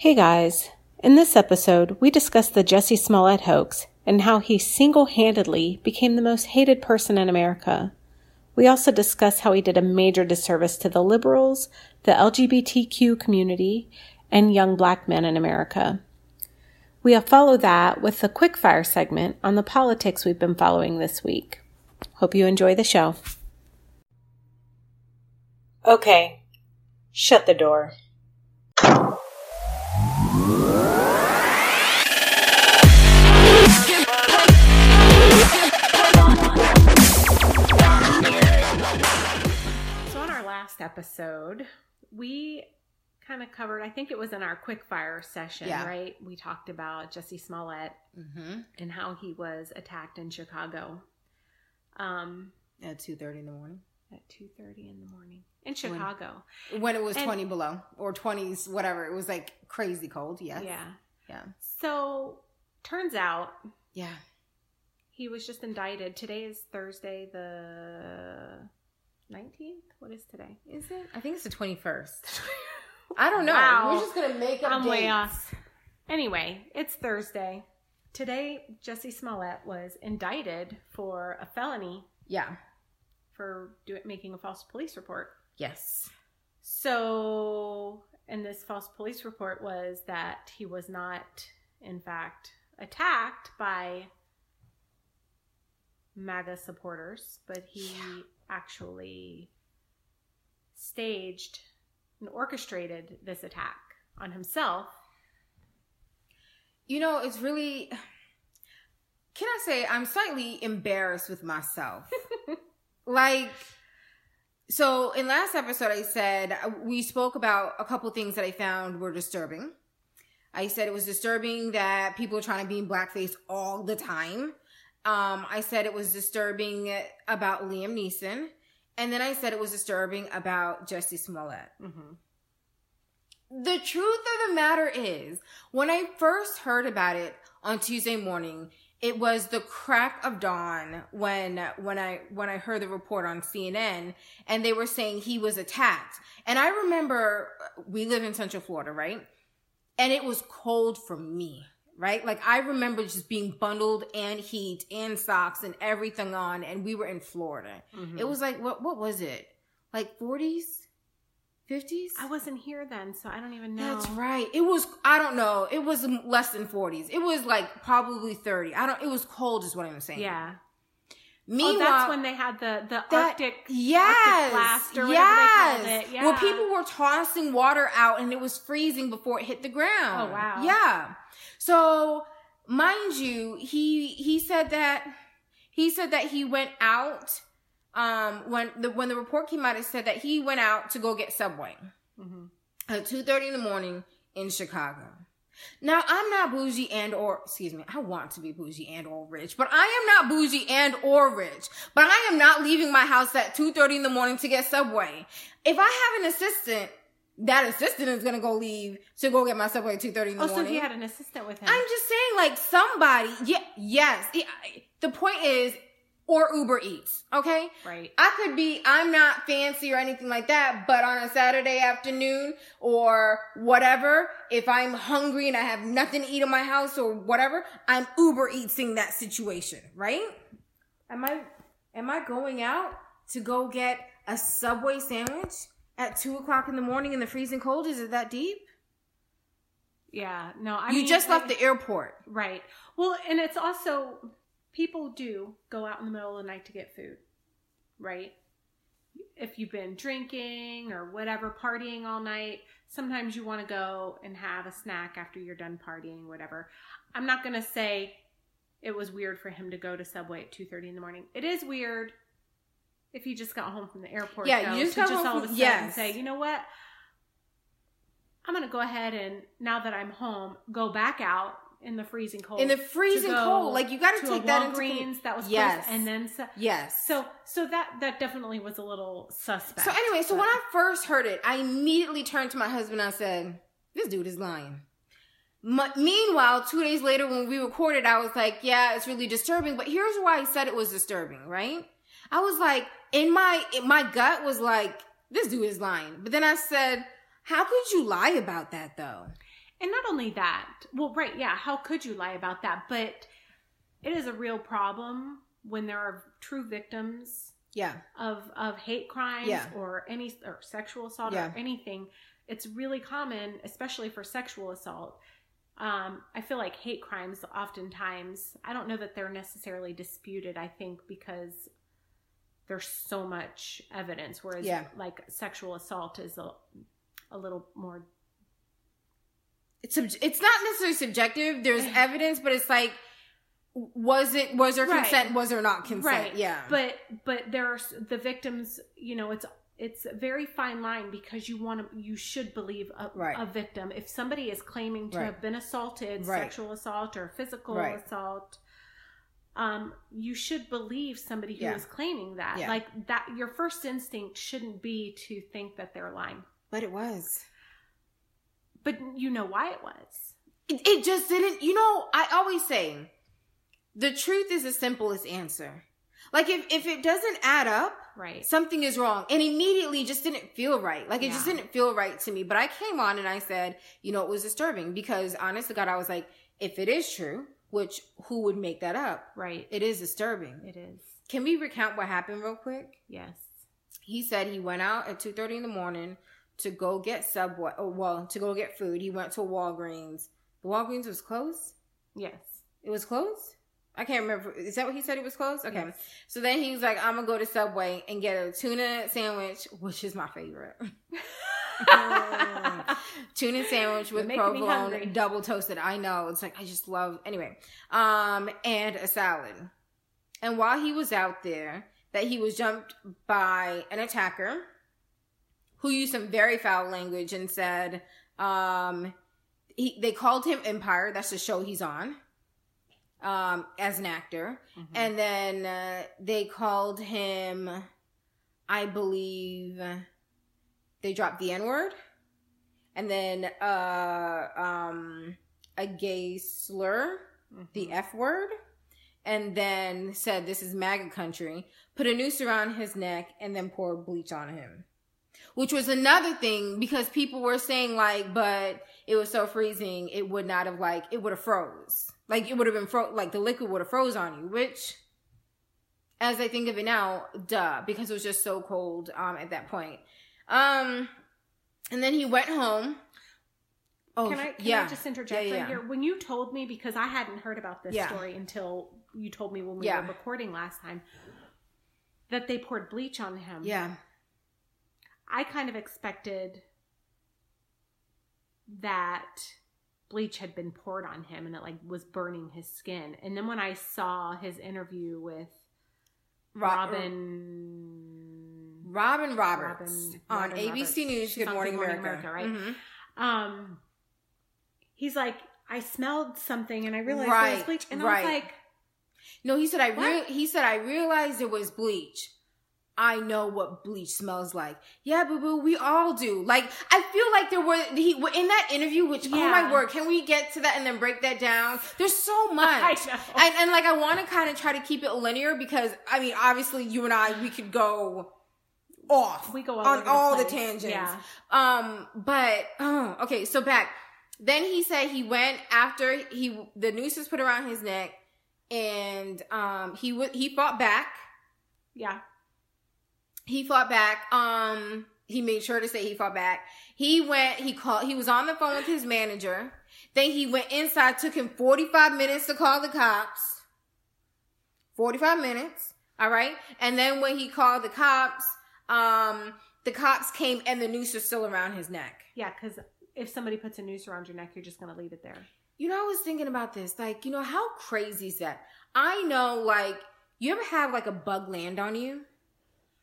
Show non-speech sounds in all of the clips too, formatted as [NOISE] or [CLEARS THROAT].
Hey guys. In this episode, we discuss the Jussie Smollett hoax and how he single handedly became the most hated person in America. We also discuss how he did a major disservice to the liberals, the LGBTQ community, and young black men in America. We'll follow that with a quickfire segment on the politics we've been following this week. Hope you enjoy the show. Okay, shut the door. So, on our last episode, we kind of covered, I think it was in our quickfire session, Yeah. right? We talked about Jussie Smollett Mm-hmm. and how he was attacked in Chicago um, At two thirty in the morning, at 2.30 in the morning in Chicago. when it was And- twenty below or twenties, whatever. It was like crazy cold. Yes. Yeah. Yeah. So, turns out Yeah. he was just indicted. Today is Thursday, the 19th? What is today? Is it? I think it's the twenty first. [LAUGHS] I don't know. Wow. We're just gonna make up I'm way dates. off. Anyway, it's Thursday. Today, Jussie Smollett was indicted for a felony Yeah. For do- making a false police report. Yes. So, and this false police report was that he was not, in fact, attacked by MAGA supporters, but he Yeah. actually staged and orchestrated this attack on himself. You know, it's really. Can I say I'm slightly embarrassed with myself? [LAUGHS] like, so in last episode, I said uh, we spoke about a couple things that I found were disturbing. I said it was disturbing that people are trying to be in blackface all the time. Um, I said it was disturbing about Liam Neeson. And then I said it was disturbing about Jussie Smollett. Mm-hmm. The truth of the matter is, when I first heard about it on Tuesday morning, it was the crack of dawn when when I when I heard the report on CNN and they were saying he was attacked. And I remember uh, we live in Central Florida, right? And it was cold for me, right? Like I remember just being bundled and heat and socks and everything on and we were in Florida. Mm-hmm. It was like what what was it? Like 40s? 50s? I wasn't here then, so I don't even know. That's right. It was I don't know. It was less than 40s. It was like probably 30. I don't it was cold is what I'm saying. Yeah. Oh, Meanwhile, oh, that's when they had the the that- Arctic yes, blast or whatever yes. they called it. Yeah. Where people were tossing water out and it was freezing before it hit the ground. Oh, wow. Yeah. So, mind you, he he said that he said that he went out um when the when the report came out it said that he went out to go get Subway Mhm. at 2:30 in the morning in Chicago. Now, I'm not bougie and or excuse me, I want to be bougie and or rich, but I am not bougie and or rich. But I am not leaving my house at 2:30 in the morning to get Subway. If I have an assistant, that assistant is going to go leave to go get my Subway at 2:30 in the Oh, so morning. he had an assistant with him. I'm just saying like somebody, yeah, yes. The point is or Uber Eats, okay? right. I could be, I'm not fancy or anything like that, but on a Saturday afternoon or whatever, if I'm hungry and I have nothing to eat in my house or whatever, I'm Uber eating that situation, right? Am I, am I going out to go get a Subway sandwich at two o'clock in the morning in the freezing cold? Is it that deep? Yeah. No, I you mean, just I- left the airport. Right. Well, and it's also people do go out in the middle of the night to get food, right? If you've been drinking or whatever, partying all night, sometimes you want to go and have a snack after you're done partying, whatever. I'm not going to say it was weird for him to go to Subway at 2:30 in the morning. It is weird if you just got home from the airport. Yeah, though, you just to got just home all of a sudden yes. say, you know what? I'm going to go ahead and now that I'm home, go back out in the freezing cold. In the freezing cold, like you got to take that into Walgreens that was Yes. close, and then yes. so so that that definitely was a little suspect. So anyway, so but- when I first heard it, I immediately turned to my husband and I said, "This dude is lying." M- meanwhile, two days later, when we recorded, I was like, "Yeah, it's really disturbing." But here's why I said it was disturbing, right? I was like, in my in my gut was like, "This dude is lying," but then I said, "How could you lie about that, though?" And not only that, well, right, yeah, how could you lie about that? But it is a real problem when there are true victims Yeah. of of hate crimes Yeah. or any or sexual assault Yeah. or anything. It's really common, especially for sexual assault. Um, I feel like hate crimes oftentimes, I don't know that they're necessarily disputed. I think because there's so much evidence, whereas Yeah. like sexual assault is a, a little more It's it's not necessarily subjective. There's evidence, but it's like, was it was there Right. consent? Was there not consent? right Yeah. but but there's the victims you know it's it's a very fine line because you want to you should believe a, Right. a victim if somebody is claiming to Right. have been assaulted sexual assault or physical assault um you should believe somebody who is Yeah. claiming that Yeah. like that your first instinct shouldn't be to think that they're lying but it was. But you know why it was. It, it just didn't. You know, I always say, the truth is the simplest answer. Like if if it doesn't add up, right. something is wrong. And immediately just didn't feel right. Like it just didn't feel right to me. But i came on and i said you know it was disturbing because honest to god i was like if it is true which who would make that up? Right. It is disturbing. It is. Can we recount what happened real quick? Yes. He said he went out at 2.30 in the morning to go get subway oh, well to go get food he went to walgreens the walgreens was closed yes it was closed I can't remember. Is that what he said? It was closed. Okay. Yes. So then he was like, "I'm gonna go to Subway and get a tuna sandwich, which is my favorite. [LAUGHS] [LAUGHS] tuna sandwich with You're making me provolone, double toasted. I know. It's like I just love. Anyway, um, and a salad. And while he was out there, that he was jumped by an attacker who used some very foul language and said, um, he, they called him Empire. That's the show he's on. Um, as an actor, Mhm. and then uh, they called him, I believe, they dropped the N word, and then uh, um, a gay slur, the Mhm. F word, and then said this is MAGA country, put a noose around his neck, and then poured bleach on him. Which was another thing because people were saying like, but it was so freezing, it would not have like it would have froze. Like it would have been fro like the liquid would have froze on you, which as I think of it now, duh, because it was just so cold um at that point. Um and then he went home. Oh can I can yeah. I just interject Yeah, right yeah. here? When you told me because I hadn't heard about this story until you told me when we were recording last time that they poured bleach on him. Yeah. I kind of expected that bleach had been poured on him and it like was burning his skin. And then when I saw his interview with Robin Robin Roberts Robin- on Robin ABC Roberts. News. Good Morning, Morning America. Right? Mhm. um he's like I smelled something and I realized it was bleach and I was like No, he said I re- he said I realized it was bleach. I know what bleach smells like. Yeah, boo boo, we all do. Like I feel like there were he in that interview. Which oh my word, can we get to that and then break that down? There's so [LAUGHS] much. I know. And, and like I want to kind of try to keep it linear because I mean, obviously, you and I we could go off we go all on over the all the tangents. Yeah. Um, but oh, okay, so back. Then he said he went after he the noose was put around his neck, and um he would he fought back. Yeah. He fought back. Um, he made sure to say he fought back. He went. He called. He was on the phone with his manager. Then he went inside. Took him forty five minutes to call the cops. Forty five minutes. All right. And then when he called the cops, um, the cops came and the noose was still around his neck. Yeah, because if somebody puts a noose around your neck, you're just gonna leave it there. You know, I was thinking about this. Like, you know, how crazy is that? I know, like, you ever have like a bug land on you?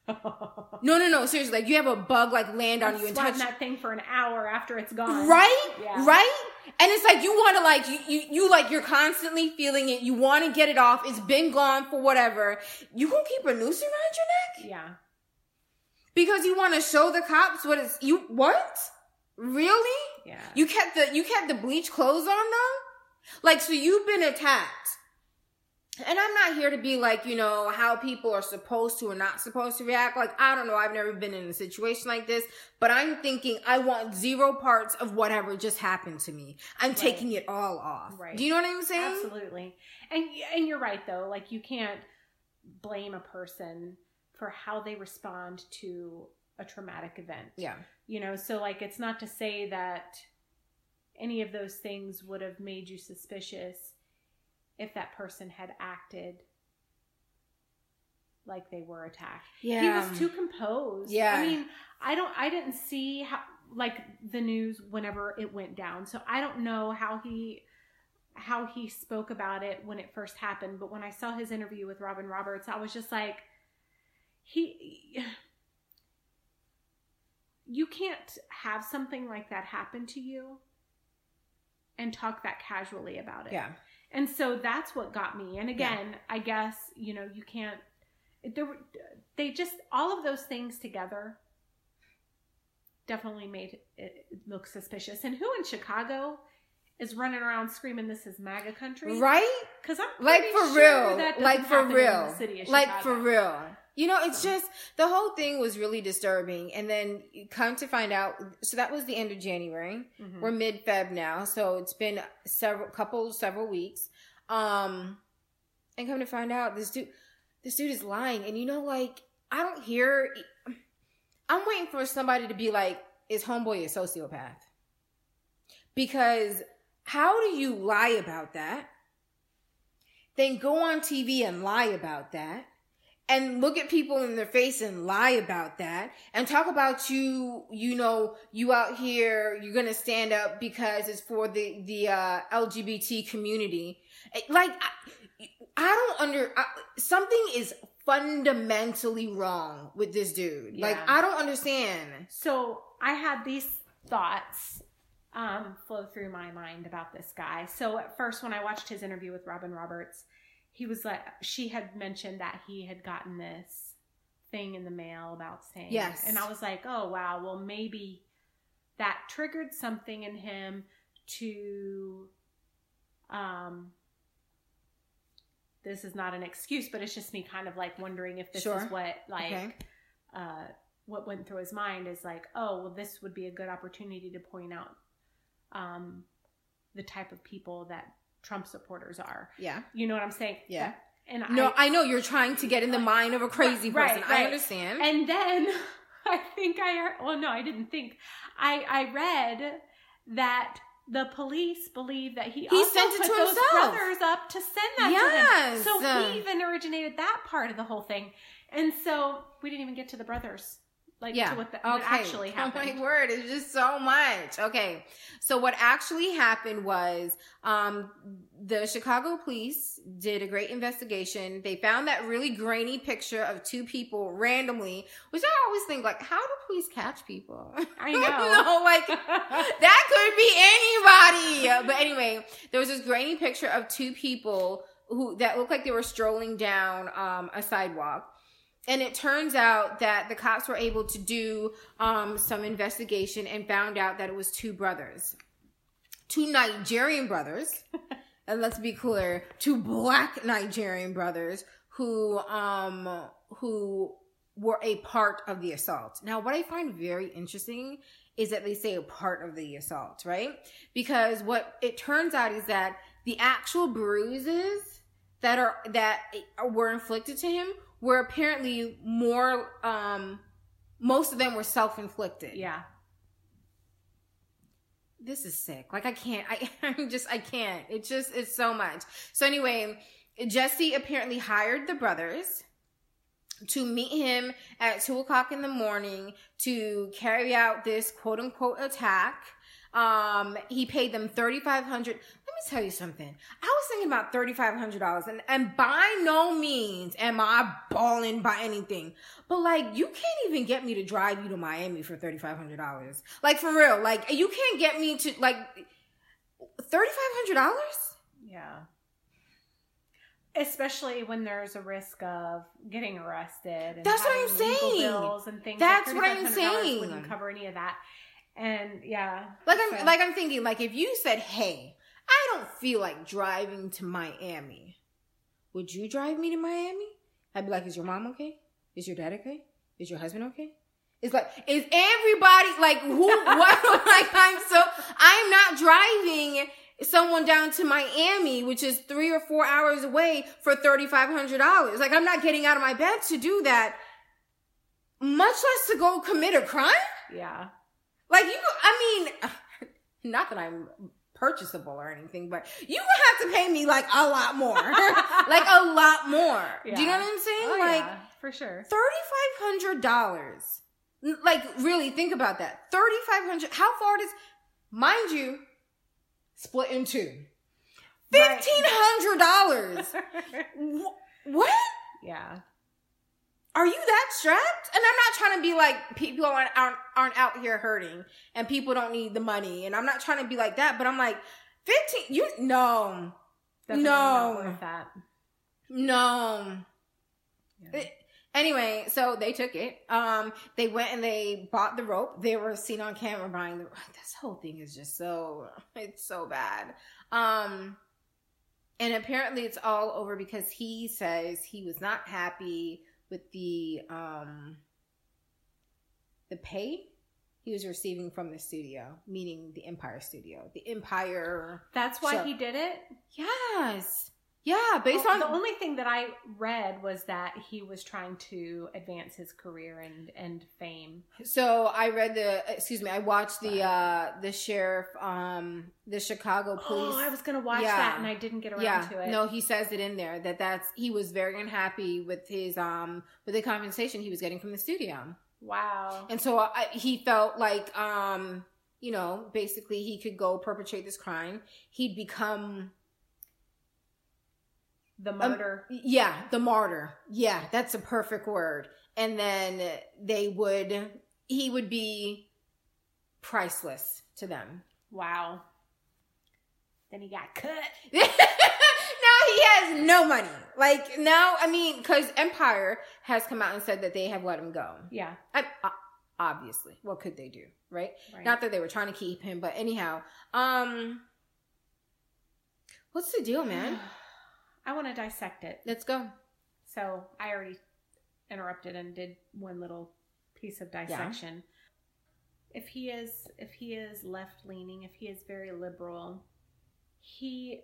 No, no, no. Seriously, like you have a bug like land on I'm you and touch that thing for an hour after it's gone. right Yeah. right and it's like you want to like you, you you like you're constantly feeling it you want to get it off it's been gone for whatever you gonna keep a noose around your neck Yeah. because you want to show the cops what it's you what really Yeah. you kept the you kept the bleach clothes on though like so you've been attacked and I'm not here to be like, you know, how people are supposed to or not supposed to react. Like, I don't know. I've never been in a situation like this, but I'm thinking I want zero parts of whatever just happened to me. I'm right. taking it all off. Right. Do you know what I'm saying? Absolutely. And, and you're right though. Like you can't blame a person for how they respond to a traumatic event. Yeah. You know, so like it's not to say that any of those things would have made you suspicious if that person had acted like they were attacked. Yeah. He was too composed. Yeah. I mean, I don't I didn't see how like the news whenever it went down. So I don't know how he how he spoke about it when it first happened, but when I saw his interview with Robin Roberts, I was just like he you can't have something like that happen to you and talk that casually about it. Yeah. And so that's what got me. And again, yeah. I guess, you know, you can't there were they just all of those things together definitely made it look suspicious. And who in Chicago is running around screaming this is MAGA country? Right? Cuz I'm like for sure real. like for real. Like for real. You know, it's just the whole thing was really disturbing. And then come to find out, so that was the end of January. Mm-hmm. We're mid Feb now, so it's been several couple several weeks. Um, and come to find out, this dude, this dude is lying. And you know, like I don't hear. I'm waiting for somebody to be like, "Is homeboy a sociopath?" Because how do you lie about that? Then go on TV and lie about that and look at people in their face and lie about that and talk about you you know you out here you're gonna stand up because it's for the the uh lgbt community. Like i, I don't under I, something is fundamentally wrong with this dude. Yeah. like i don't understand. So i had these thoughts um flow through my mind about this guy. So at first when i watched his interview with robin roberts he was like she had mentioned that he had gotten this thing in the mail about saying yes and i was like oh wow well maybe that triggered something in him to um this is not an excuse but it's just me kind of like wondering if this sure. is what like okay. uh what went through his mind is like oh well this would be a good opportunity to point out um the type of people that Trump supporters are. Yeah. You know what I'm saying? Yeah. And no, I, I know you're trying to get in the mind of a crazy right, person. Right. I understand. And then [LAUGHS] I think I heard, well, no, I didn't think. I I read that the police believe that he, he also sent it put to those himself. brothers up to send that yes. to him. So he even originated that part of the whole thing. And so we didn't even get to the brothers like yeah. to what, the, what okay. actually happened. [LAUGHS] Oh my word, it's just so much. Okay. So what actually happened was um the Chicago police did a great investigation. They found that really grainy picture of two people randomly, which I always think like how do police catch people? I [LAUGHS] know. no, like [LAUGHS] that could be anybody. But anyway, there was this grainy picture of two people who that looked like they were strolling down um a sidewalk and it turns out that the cops were able to do um, some investigation and found out that it was two brothers, two Nigerian brothers, [LAUGHS] and let's be clear, two black Nigerian brothers who um who were a part of the assault. Now, what I find very interesting is that they say a part of the assault, right? Because what it turns out is that the actual bruises that are that were inflicted to him were apparently more um most of them were self-inflicted. Yeah. This is sick. Like I can't I [LAUGHS] I'm just I can't. It just it's so much. So anyway, Jussie apparently hired the brothers to meet him at two o'clock in the morning to carry out this quote unquote attack. Um, he paid them thirty five hundred Let me tell you something. I was thinking about $3,500 and, and by no means am I balling by anything. But like, you can't even get me to drive you to Miami for $3,500. Like for real. Like you can't get me to like $3,500? Yeah. Especially when there's a risk of getting arrested. That's what I'm saying. Bills and things. That's like what I'm saying. Wouldn't cover any of that. And yeah, like I'm so. like I'm thinking like if you said, "Hey, I don't feel like driving to Miami. would you drive me to Miami? I'd be like, is your mom okay? Is your dad okay? Is your husband okay? It's like, is everybody like who? [LAUGHS] What? like I'm so I'm not driving someone down to Miami, which is three or four hours away for thirty five hundred dollars. Like I'm not getting out of my bed to do that. Much less to go commit a crime. Yeah. Like you, I mean, [LAUGHS] not that I'm purchasable or anything, but you would have to pay me like a lot more, [LAUGHS] like a lot more. Yeah. Do you know what I'm saying? Oh, like yeah, for sure. thirty five hundred dollars. Like really, think about that. Thirty five hundred. How far does, mind you, split in two. Fifteen hundred dollars. [LAUGHS] What? yeah. Are you that strapped? And I'm not trying to be like people aren't, aren't aren't out here hurting and people don't need the money. And I'm not trying to be like that, but I'm like, 15 you no. Definitely No. worth that. No. Yeah. It- anyway, so they took it. Um, they went and they bought the rope. They were seen on camera buying the. This whole thing is just so it's so bad. Um, and apparently it's all over because he says he was not happy with the um the pay he was receiving from the studio, meaning the Empire Studio, the Empire. That's why So- he did it. Yes. Yeah, based on the only thing that I read was that he was trying to advance his career and and fame. So I read the excuse me, I watched the uh the sheriff um the Chicago police Oh, I was gonna watch Yeah. that and I didn't get around yeah, to it. no, he says it in there that that's he was very unhappy with his um with the compensation he was getting from the studio, Wow. and so I, he felt like um you know basically he could go perpetrate this crime. He'd become The murder. yeah the martyr. Yeah, that's a perfect word. And then they would he would be priceless to them. wow. Then he got cut. [LAUGHS] now he has no money. Like now, I mean, because Empire has come out and said that they have let him go. Yeah. I, obviously, what could they do, right? Right. Not that they were trying to keep him, but anyhow, um, what's the deal, man? [SIGHS] [SIGHS] I want to dissect it. Let's go. So I already interrupted and did one little piece of dissection. If he is if he is left leaning, if he is very liberal, he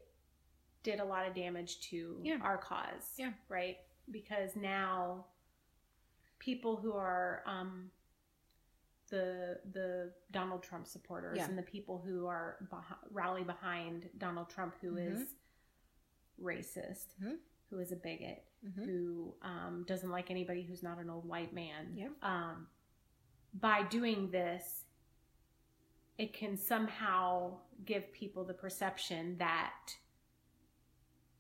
did a lot of damage to Yeah. our cause. Yeah. Right? Because now people who are um the the Donald Trump supporters Yeah. and the people who are beh- rally behind Donald Trump who is Mhm. Racist, Mhm. who is a bigot, Mhm. who um, doesn't like anybody who's not an old white man. Yeah. Um, by doing this, it can somehow give people the perception that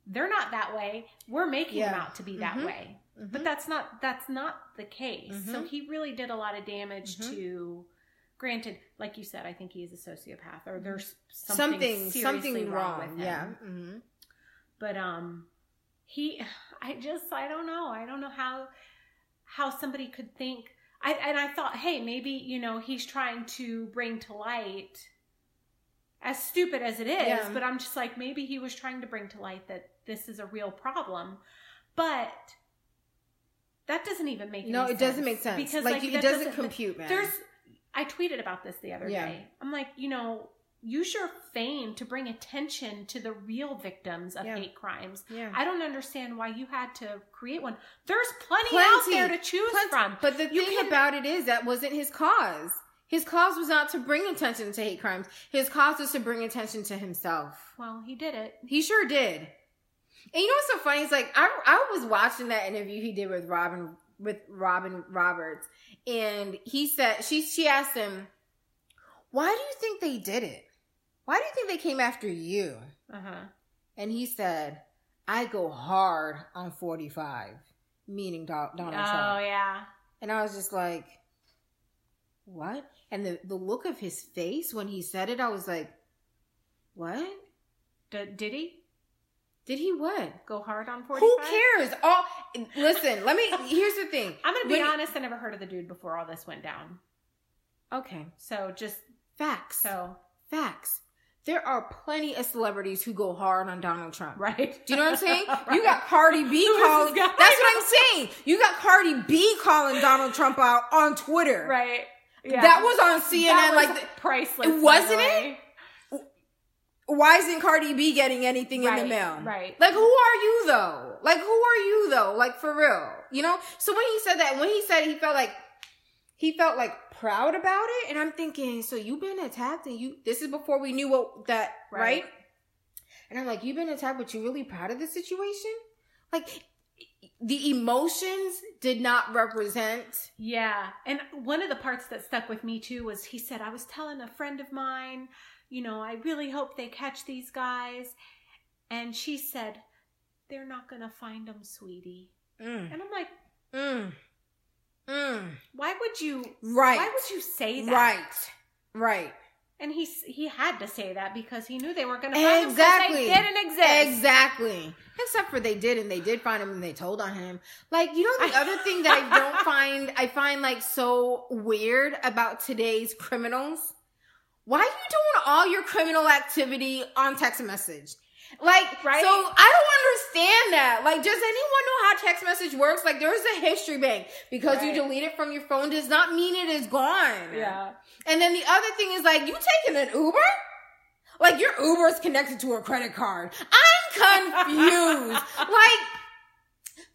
they're not that way. We're making them out to be that Mhm. way, but that's not that's not the case. So Mhm. he really did a lot of damage Mhm. to. Granted, like you said, I think he is a sociopath, or there's something something seriously something wrong, wrong. with him Yeah. hmm but um he [SIGHS] i just i don't know i don't know how how somebody could think i and i thought hey maybe you know he's trying to bring to light as stupid as it is Yeah. but i'm just like maybe he was trying to bring to light that this is a real problem but that doesn't even make sense. No, it doesn't make sense. because like, like, it that doesn't, compute, man. there's I tweeted about this the other Yeah. day. I'm like, you know, use your fame to bring attention to the real victims of Yeah. hate crimes. yeah. I don't understand why you had to create one. There's plenty, Plenty. out there to choose Plenty. from. But the You thing can- about it is that wasn't his cause. His cause was not to bring attention to hate crimes. His cause was to bring attention to himself. Well, he did it. He sure did. And you know what's so funny? It's like I I was watching that interview he did with Robin with Robin Roberts, and he said she she asked him, "Why do you think they did it? Why do you think they came after you?" Uh huh. And he said, "I go hard on forty five, meaning Do- Oh Donald Trump." Oh yeah. And I was just like, "What?" And the the look of his face when he said it, I was like, "What? D- did he Did he what?" go hard on 45? Who cares? All listen. Let me. [LAUGHS] Here's the thing. I'm gonna be When- honest. I never heard of the dude before all this went down. Okay, So just facts. so facts. There are plenty of celebrities who go hard on Donald Trump. [LAUGHS] Right. Do you know what I'm saying? [LAUGHS] right. You got Cardi B [LAUGHS] calling. That's what I'm saying. You got Cardi B calling Donald Trump out on Twitter. Right. Yeah. That was on CNN. That was like, the- priceless. Wasn't it? why isn't Cardi B getting anything in the mail? right. Like, who are you though? Like, who are you though? Like, for real, you know? So when he said that, when he said he felt like, he felt like proud about it, and I'm thinking, so you've been attacked, and you, this is before we knew what that, right? Right. And I'm like, you've been attacked, but you're really proud of the situation? Like, the emotions did not represent. Yeah. And one of the parts that stuck with me too was he said, I was telling a friend of mine, you know, I really hope they catch these guys. And she said, they're not going to find them, sweetie. Mm, And I'm like, mm, mm. why would you, Right. why would you say that? Right. Right. And he, he had to say that because he knew they weren't going to find Exactly. 'cause they didn't exist. Exactly. Except for they did, and they did find him, and they told on him. Like you know, the other thing that I don't [LAUGHS] find, I find like so weird about today's criminals. Why are you doing all your criminal activity on text message? Like, Right? so I don't understand that. Like, does anyone know how text message works? Like, there's a history bank. Because you delete it from your phone does not mean it is gone. Yeah. And then the other thing is like, you taking an Uber? Like your Uber is connected to a credit card. I'm confused. [LAUGHS] like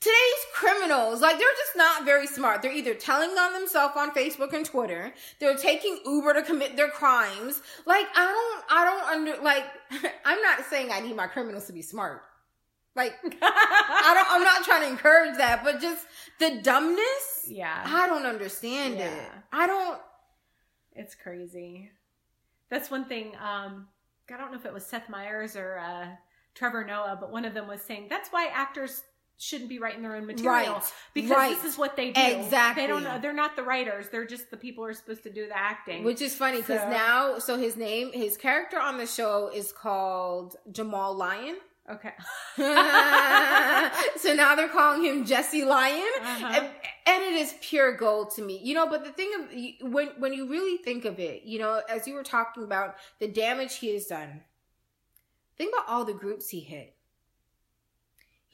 today's criminals, like they're just not very smart. They're either telling on themselves on Facebook and Twitter. They're taking Uber to commit their crimes. Like I don't, I don't under, like, [LAUGHS] I'm not saying I need my criminals to be smart. Like [LAUGHS] I don't, I'm not trying to encourage that, but just the dumbness. yeah. I don't understand it. I don't. It's crazy. That's one thing. Um, I don't know if it was Seth Meyers or uh, Trevor Noah, but one of them was saying that's why actors shouldn't be writing their own material Right. because Right. this is what they do. Exactly. They don't know. They're not the writers. They're just the people who are supposed to do the acting. Which is funny because So- now, so his name, his character on the show is called Jamal Lyon. okay. [LAUGHS] so now they're calling him Jussie Lyon, Uh-huh. and, and it is pure gold to me. You know, but the thing of when when you really think of it, you know, as you were talking about the damage he has done, think about all the groups he hit.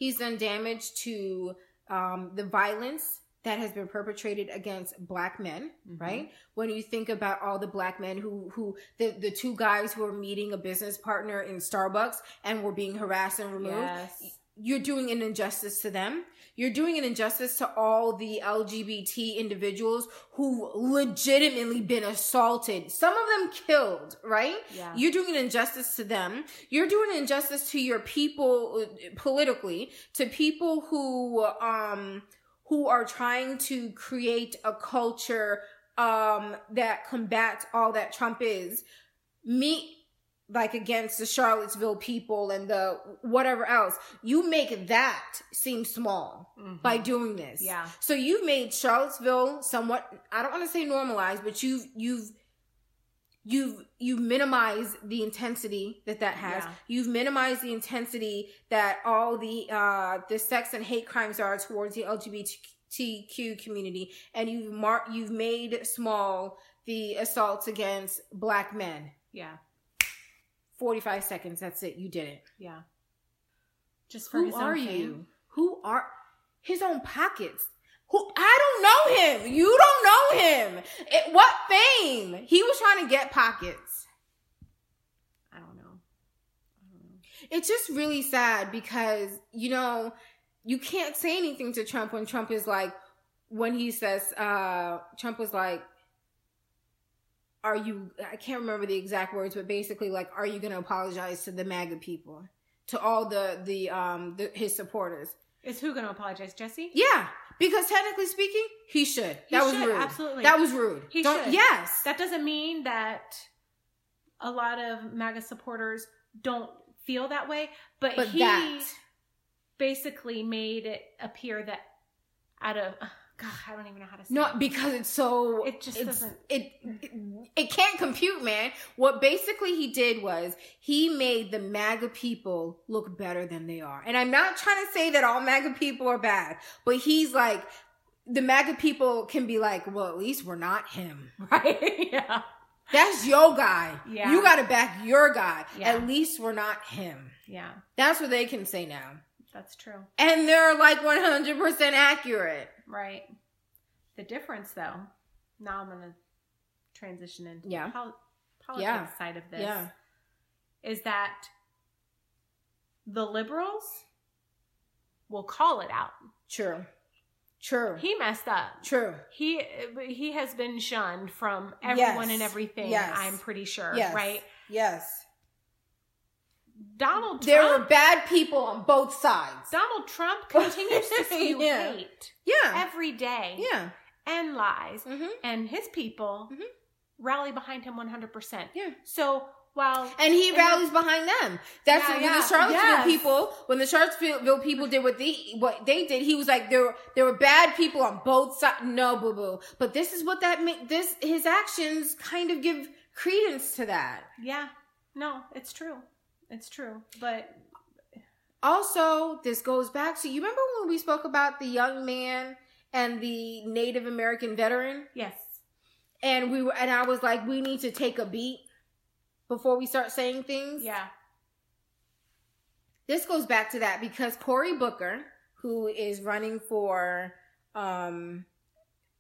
He's done damage to um, the violence that has been perpetrated against black men, Mhm. right? When you think about all the black men who who the the two guys who are meeting a business partner in Starbucks and were being harassed and removed, Yes. you're doing an injustice to them. You're doing an injustice to all the LGBT individuals who legitimately been assaulted. Some of them killed, right? Yeah. You're doing an injustice to them. You're doing an injustice to your people uh, politically, to people who um who are trying to create a culture um that combats all that Trump is. Me like against the Charlottesville people and the whatever else. You make that seem small Mhm. by doing this. Yeah. So you've made Charlottesville somewhat I don't want to say normalized, but you've you've you've you've minimized the intensity that that has. Yeah. You've minimized the intensity that all the uh the sex and hate crimes are towards the LGBTQ community and you've mar- you've made small the assaults against black men. Yeah. 45 seconds that's it. You did it. Yeah. Just for Who his are own you? Who are his own pockets? Who I don't know him. You don't know him. It, what fame? He was trying to get pockets. I don't know. I don't know. It's just really sad because you know you can't say anything to Trump when Trump is like when he says uh Trump was like are you I can't remember the exact words but basically like are you going to apologize to the MAGA people to all the the um the, his supporters Is who going to apologize? Jussie? Yeah, because technically speaking, he should. He that was should, rude. absolutely. That was rude. He Don't- should. Yes. That doesn't mean that a lot of MAGA supporters don't feel that way, but, but he that. basically made it appear that out of God, I don't even know how to say No, it. because it's so. It just it's- doesn't- It, it it can't compute, man. What basically he did was he made the MAGA people look better than they are. And I'm not trying to say that all MAGA people are bad, but he's like the MAGA people can be like, well, at least we're not him. [LAUGHS] right? yeah. That's your guy. Yeah. You got to back your guy. Yeah. At least we're not him. Yeah, That's what they can say now. that's true. And they're like 100% accurate. Right. The difference, though, now I'm going to transition into Yeah. the pol- politics Yeah. side of this, Yeah. is that the liberals will call it out. True. True. He messed up. True. He he has been shunned from everyone Yes. and everything. Yes. I'm pretty sure, Yes. right? Yes. Donald Trump, There were bad people on both sides. Donald Trump continues to [LAUGHS] spew Yeah. hate Yeah. every day Yeah. and lies, hmm and his people Mhm. rally behind him 100%. Yeah. So while And he And rallies behind them. That's Yeah, what yeah. the Charlottesville Yes. people. When the Charlottesville people did what they what they did, he was like there were there were bad people on both sides. No, boo boo. But this is what that ma- this his actions kind of give credence to that. yeah, no, it's true, it's true. But Also, this goes back to you remember when we spoke about the young man and the Native American veteran, yes, and we were and I was like, we need to take a beat before we start saying things. yeah, this goes back to that because Cory Booker, who is running for um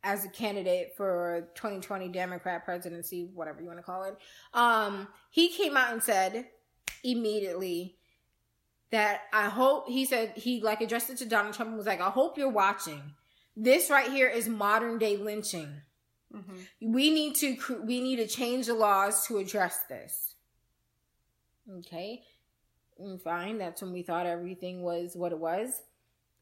as a candidate for 2020 Democrat presidency, whatever you want to call it, um, he came out and said immediately that I hope he said he like addressed it to Donald Trump and was like, I hope you're watching. This right here is modern day lynching. hmm We need to we need to change the laws to address this. Okay, Mm, fine. That's when we thought everything was what it was.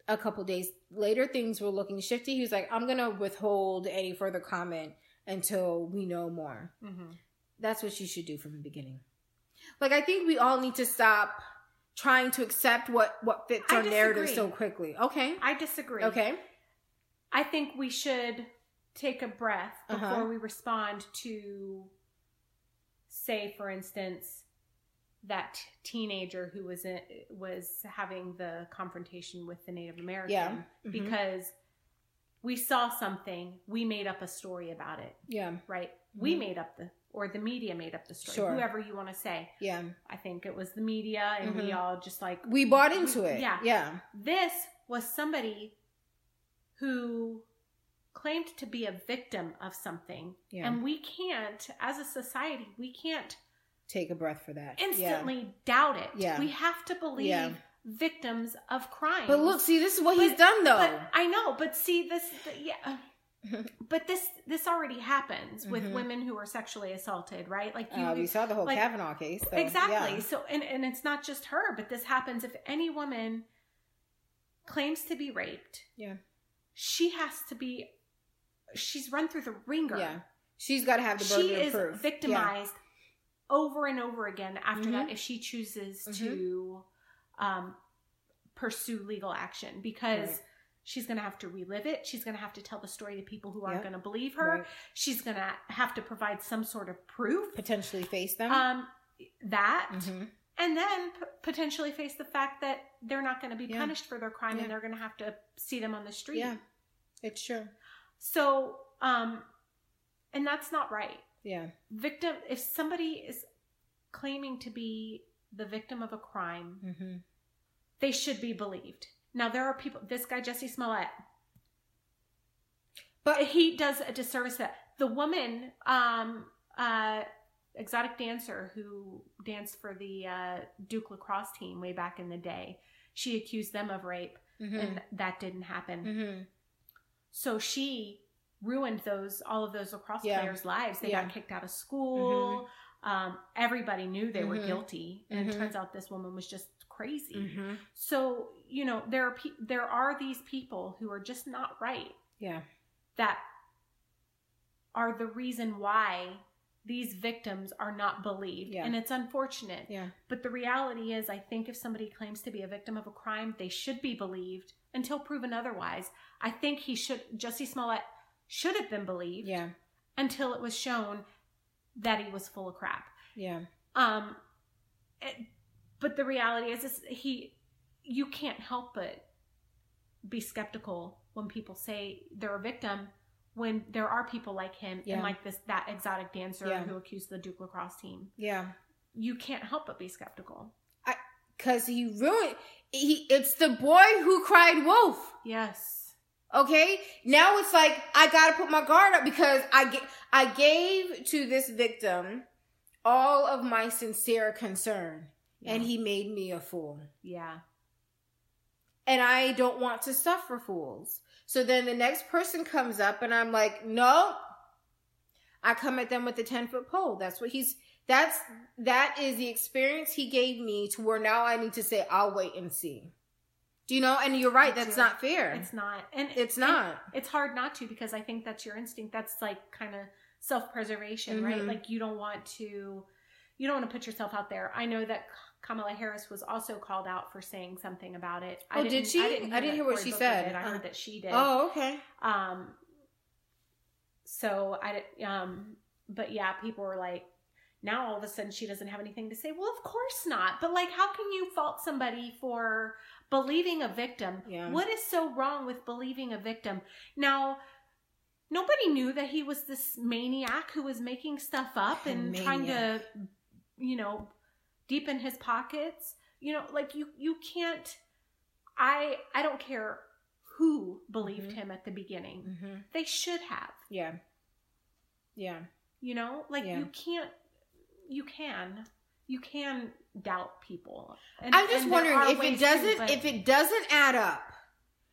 A couple days later, things were looking shifty. He was like, "I'm gonna withhold any further comment until we know more." hmm That's what you should do from the beginning. Like, I think we all need to stop trying to accept what what fits I our narrative so quickly. Okay. I disagree. Okay. I think we should take a breath before Uh-huh. we respond to, say, for instance, that teenager who was in, was having the confrontation with the Native American. Yeah. Mhm. Because we saw something, we made up a story about it, Yeah. right? We Mhm. made up the, or the media made up the story. Sure. Whoever you want to say. Yeah. I think it was the media, and we Mhm. all just like We bought into it. Yeah. Yeah. this was somebody who claimed to be a victim of something Yeah. and we can't as a society we can't Take a breath for that. Yeah. instantly doubt it Yeah. we have to believe Yeah. victims of crime But look, see, this is what he's done though. but i know but see this yeah [LAUGHS] but this this already happens with Mhm. women who are sexually assaulted right like you uh, we saw the whole like- Kavanaugh case. so, exactly yeah. so and, and it's not just her but this happens if any woman claims to be raped Yeah. she has to be she's run through the ringer Yeah. She's got to have the burden she is proof. victimized over and over again after Mhm. that if she chooses Mhm. to um, pursue legal action because Right. She's going to have to relive it she's going to have to tell the story to people who aren't Yep. going to believe her Right. she's going to have to provide some sort of proof Potentially face them. um, that Mhm. and then p- potentially face the fact that they're not going to be Yeah. punished for their crime Yeah. and they're going to have to see them on the street. Yeah. It's true. So, um, and that's not right. Yeah. Victim, if somebody is claiming to be the victim of a crime, hmm they should be believed. Now, there are people, this guy, Jussie Smollett, But he does a disservice that the woman, um, uh, exotic dancer who danced for the uh, Duke lacrosse team way back in the day, she accused them of rape, hmm and that didn't happen. hmm So she ruined those all of those lacrosse Yeah. players' lives. They Yeah. got kicked out of school. Um, everybody knew they were Mhm. guilty, and it Mhm. turns out this woman was just crazy. hmm So you know there are pe- there are these people who are just not right Yeah. that are the reason why these victims are not believed, Yeah. and it's unfortunate. Yeah. But the reality is, I think if somebody claims to be a victim of a crime, they should be believed until proven otherwise. I think he should, Jussie Smollett should have been believed Yeah. until it was shown that he was full of crap. Yeah. Um, it- but the reality is, is he, you can't help but be skeptical when people say they're a victim when there are people like him Yeah. and like this that exotic dancer Yeah. who accused the Duke lacrosse team, Yeah. you can't help but be skeptical. Cause he ruined he it's the boy who cried wolf. Yes. Okay? Now it's like I gotta put my guard up because I get, I gave to this victim all of my sincere concern. And he made me a fool. Yeah. and I don't want to suffer fools. So then the next person comes up and I'm like, no. I come at them with a 10 foot pole. That's what he's, that's, that is the experience he gave me to where now I need to say, I'll wait and see. Do you know? And you're right. That's not fair. It's not. And It's and not. it's hard not to because I think that's your instinct. That's like kind of self preservation, right? Mhm. Like you don't want to you don't want to put yourself out there. I know that Kamala Harris was also called out for saying something about it. I Oh, did she? I didn't hear, I didn't hear what she Booker said. did. I Uh. heard that she did. oh, okay. Um so I um but yeah, people were like now all of a sudden she doesn't have anything to say. Well, of course not. But like how can you fault somebody for believing a victim? Yeah. What is so wrong with believing a victim? Now nobody knew that he was this maniac who was making stuff up and trying to you know deepen his pockets. You know, like you you can't I I don't care who believed Mhm. him at the beginning Mm-hmm. they should have Yeah. Yeah. you know like Yeah. you can't you can you can doubt people and, I'm just wondering if it doesn't, but- if it doesn't add up.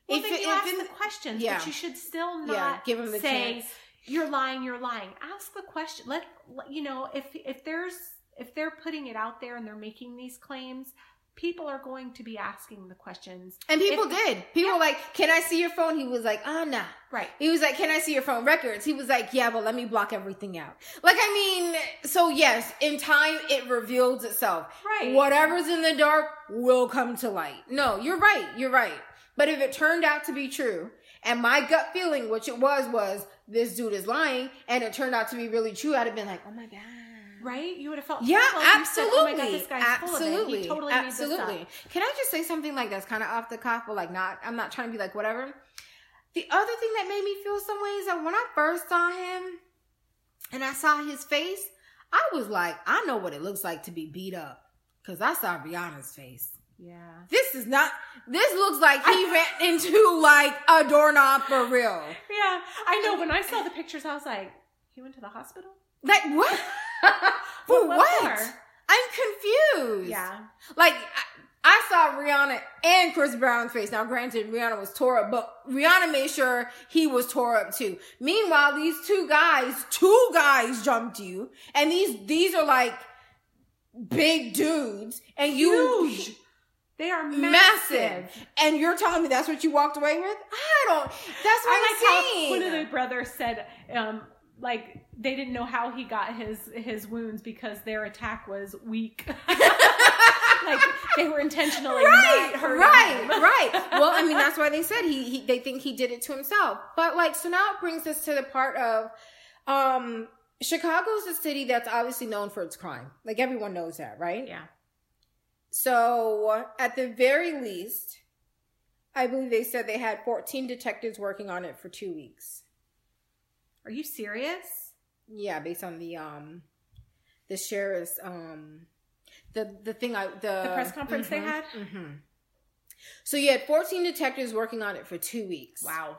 well, if then it, you if ask it- the questions yeah. but you should still not yeah, give him the say chance. you're lying you're lying ask the question let- you know if if there's if they're putting it out there and they're making these claims people are going to be asking the questions And people If- did. People were like, "Can I see your phone?" He was like, "Ah, nah." right He was like, "Can I see your phone records?" He was like, "Yeah, but let me block everything out." Like, I mean, so yes, in time it reveals itself. right Whatever's in the dark will come to light. No, you're right. You're right. But if it turned out to be true, and my gut feeling, which it was, was this dude is lying, and it turned out to be really true, I'd have been like, "Oh my god." Right you would have felt Yeah, if said, absolutely. oh my God, this guy's full of it. absolutely. he totally made this up." absolutely. Can I just say something like that's kind of off the cuff, but like not, I'm not trying to be like whatever. The other thing that made me feel some ways that when I first saw him and I saw his face, I was like, I know what it looks like to be beat up. Cause I saw Rihanna's face. yeah This is not, this looks like he ran into like a doorknob for real. Yeah, I know. When I saw the pictures, I was like, he went to the hospital? Like what? For [LAUGHS] What what? I'm confused. Yeah. Like I, I saw Rihanna and Chris Brown's face. Now, granted, Rihanna was tore up, but Rihanna made sure he was tore up too. Meanwhile, these two guys, two guys jumped you, and these these are like big dudes, and you Huge. They are massive. massive. and you're telling me that's what you walked away with? I don't. That's what I I'm like how saying. one of the brothers said, um, like they didn't know how he got his his wounds because their attack was weak. [LAUGHS] like they were intentionally right, not hurting right, him. right. Well, I mean, that's why they said he, he, they think he did it to himself. But like, so now it brings us to the part of, um, Chicago's a city that's obviously known for its crime. Like everyone knows that, right? Yeah. So at the very least, I believe they said they had 14 detectives working on it for two weeks. Are you serious? Yeah, based on the um, the sheriff's um, the the thing I the The press conference they Mhm, had? mhm. So you had 14 detectives working on it for two weeks. Wow.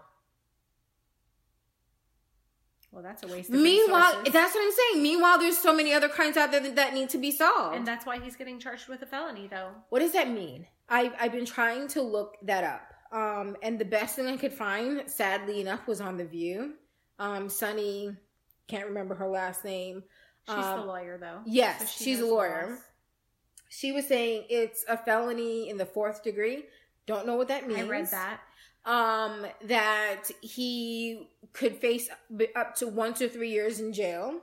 Well, that's a waste of time. Meanwhile, resources. that's what I'm saying. Meanwhile, there's so many other crimes out there that, that need to be solved. and that's why he's getting charged with a felony, though. what does that mean? I've I've been trying to look that up. Um, and the best thing I could find, sadly enough, was on the View. Um, Sunny, can't remember her last name. She's Um, the lawyer, though. yes, so she she's a lawyer. laws. She was saying it's a felony in the fourth degree. Don't know what that means. I read that. um, that he could face up to one to three years in jail,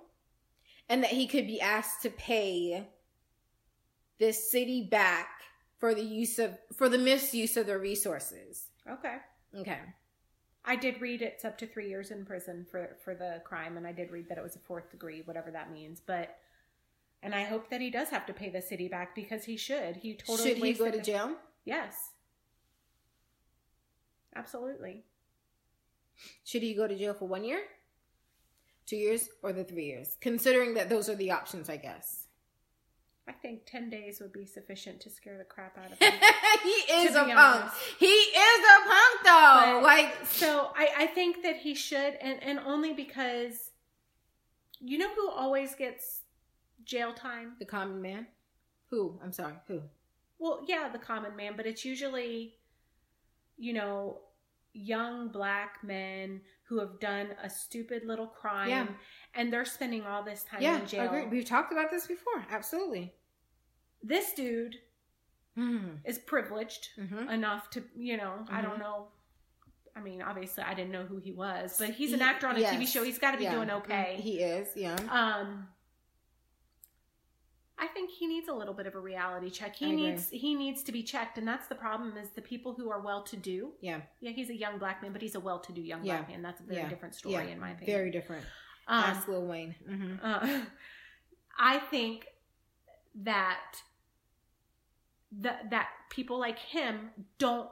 and that he could be asked to pay this city back for the use of for the misuse of their resources. Okay. Okay. I did read it's up to three years in prison for for the crime, and I did read that it was a fourth degree, whatever that means. But and I hope that he does have to pay the city back because he should. He totally Should he go to jail? Yes, absolutely. Should he go to jail for one year, two years, or the three years? Considering that those are the options, I guess. I think 10 days would be sufficient to scare the crap out of [LAUGHS] him. he is a punk. honest. He is a punk, though. But- like, so I, I think that he should, and, and only because you know who always gets jail time? the common man. Who? I'm sorry. Who? Well, yeah, the common man, but it's usually, you know, young black men who have done a stupid little crime Yeah. And they're spending all this time yeah, in jail. agree. We've talked about this before. Absolutely. This dude Mm-hmm. is privileged Mm-hmm. enough to, you know, I don't Mhm. know. I mean, obviously, I didn't know who he was, but he's an He- actor on a TV show. He's got to be Yeah. doing okay. Mm, He is. Yeah. Um, I think he needs a little bit of a reality check. He needs he needs to be checked, and that's the problem. Is the people who are well to do. Yeah. Yeah, he's a young black man, but he's a well to do young Yeah. black man. That's a very Yeah. different story, Yeah. in my opinion. Very different. Um, Ask Lil Wayne. Mm-hmm. uh, [LAUGHS] I think that that that people like him don't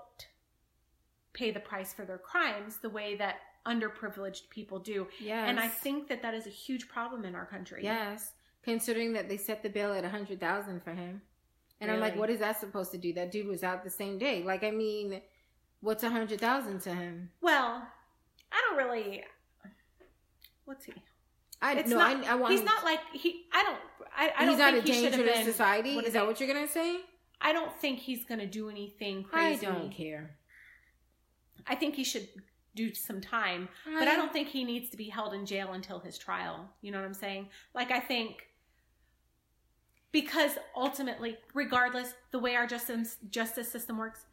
pay the price for their crimes the way that underprivileged people do, Yes. and I think that that is a huge problem in our country. Yes. Considering that they set the bail at a hundred thousand for him. And I'm like, what is that supposed to do? That dude was out the same day. Like, I mean, what's a hundred thousand to him? Well, I don't really. What's he? I It's no, not- I, I want He's not like he. I don't. I, I he's don't not think a he should danger to been. society. what Is is that what you're gonna say? I don't think he's going to do anything crazy. I don't care. I think he should do some time, but I don't think he needs to be held in jail until his trial. You know what I'm saying? Like I think because ultimately, regardless, the way our justice justice system works,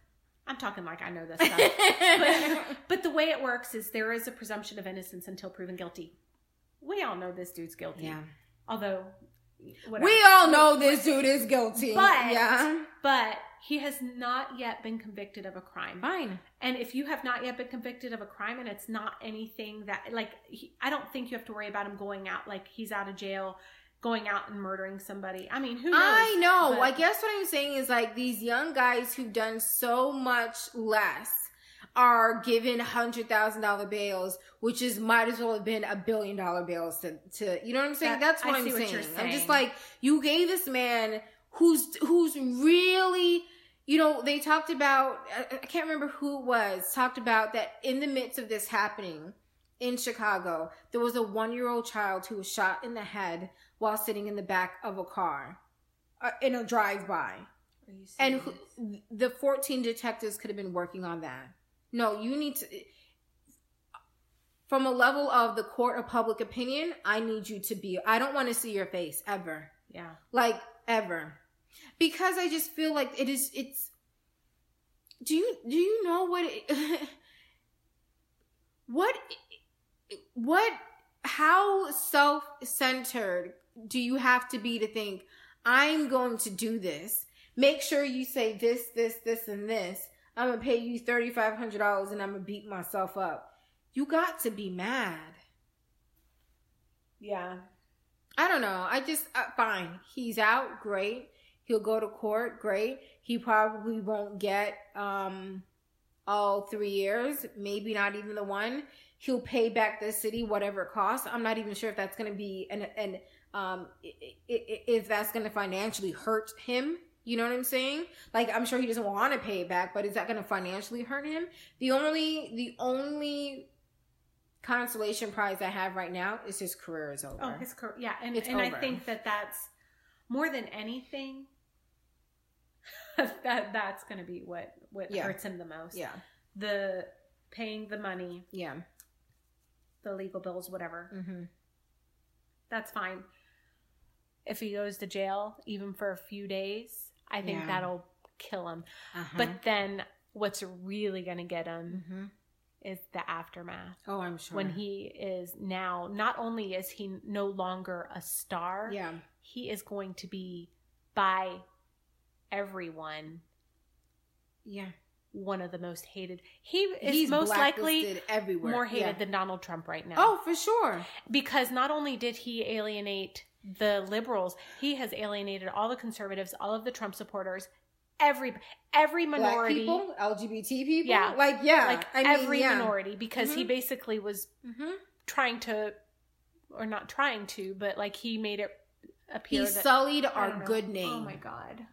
I'm talking like I know this stuff. [LAUGHS] but, but the way it works is there is a presumption of innocence until proven guilty. We all know this dude's guilty. yeah. Although, whatever. We all know this dude is guilty. But- yeah. but he has not yet been convicted of a crime. Fine. And if you have not yet been convicted of a crime and it's not anything that, like, he, I don't think you have to worry about him going out, like, he's out of jail, going out and murdering somebody. I mean, who knows? I know. But- I guess what I'm saying is like these young guys who've done so much less are given hundred thousand dollar bails, which is might as well have been a billion dollar bails to, to you know what I'm saying? That- That's what I what saying. you're I'm just like you gave this man who's who's really you know they talked about I, I can't remember who it was talked about that in the midst of this happening in Chicago there was a one year old child who was shot in the head while sitting in the back of a car uh, in a drive by Are you and who, the 14 detectives could have been working on that. No you need to from a level of the court of public opinion i need you to be i don't want to see your face ever. Yeah. like ever. Because i just feel like it is it's do you do you know what it, [LAUGHS] what what how self-centered do you have to be to think i'm going to do this make sure you say this this this and this i'm gonna pay you $3500 and i'm gonna beat myself up you got to be mad Yeah. I don't know. I just uh, fine. He's out, great. He'll go to court, great. He probably won't get um all 3 years, maybe not even the one. He'll pay back the city whatever it costs. I'm not even sure if that's going to be an an um if that's going to financially hurt him. You know what I'm saying? Like I'm sure he doesn't want to pay it back, but is that going to financially hurt him? The only the only consolation prize I have right now is his career is over. Oh, his career. Yeah. And, It's and I think that that's more than anything, [LAUGHS] that that's going to be what, what Yeah. hurts him the most. Yeah. The paying the money, Yeah. the legal bills, whatever. Mm-hmm. that's fine. If he goes to jail, even for a few days, I think Yeah. that'll kill him. Uh-huh. But then what's really going to get him hmm is the aftermath. oh, I'm sure When he is now, not only is he no longer a star, yeah he is going to be by everyone yeah one of the most hated. He is he's most likely everywhere more hated Yeah. than Donald Trump right now. oh for sure because not only did he alienate the liberals, he has alienated all the conservatives, all of the Trump supporters, every every Black minority, people, LGBT people. Yeah. Like yeah. like I mean, every yeah. minority, because he Mhm. basically was Mhm. trying to, or not trying to, but like he made it appear He that sullied our good name. Oh my god.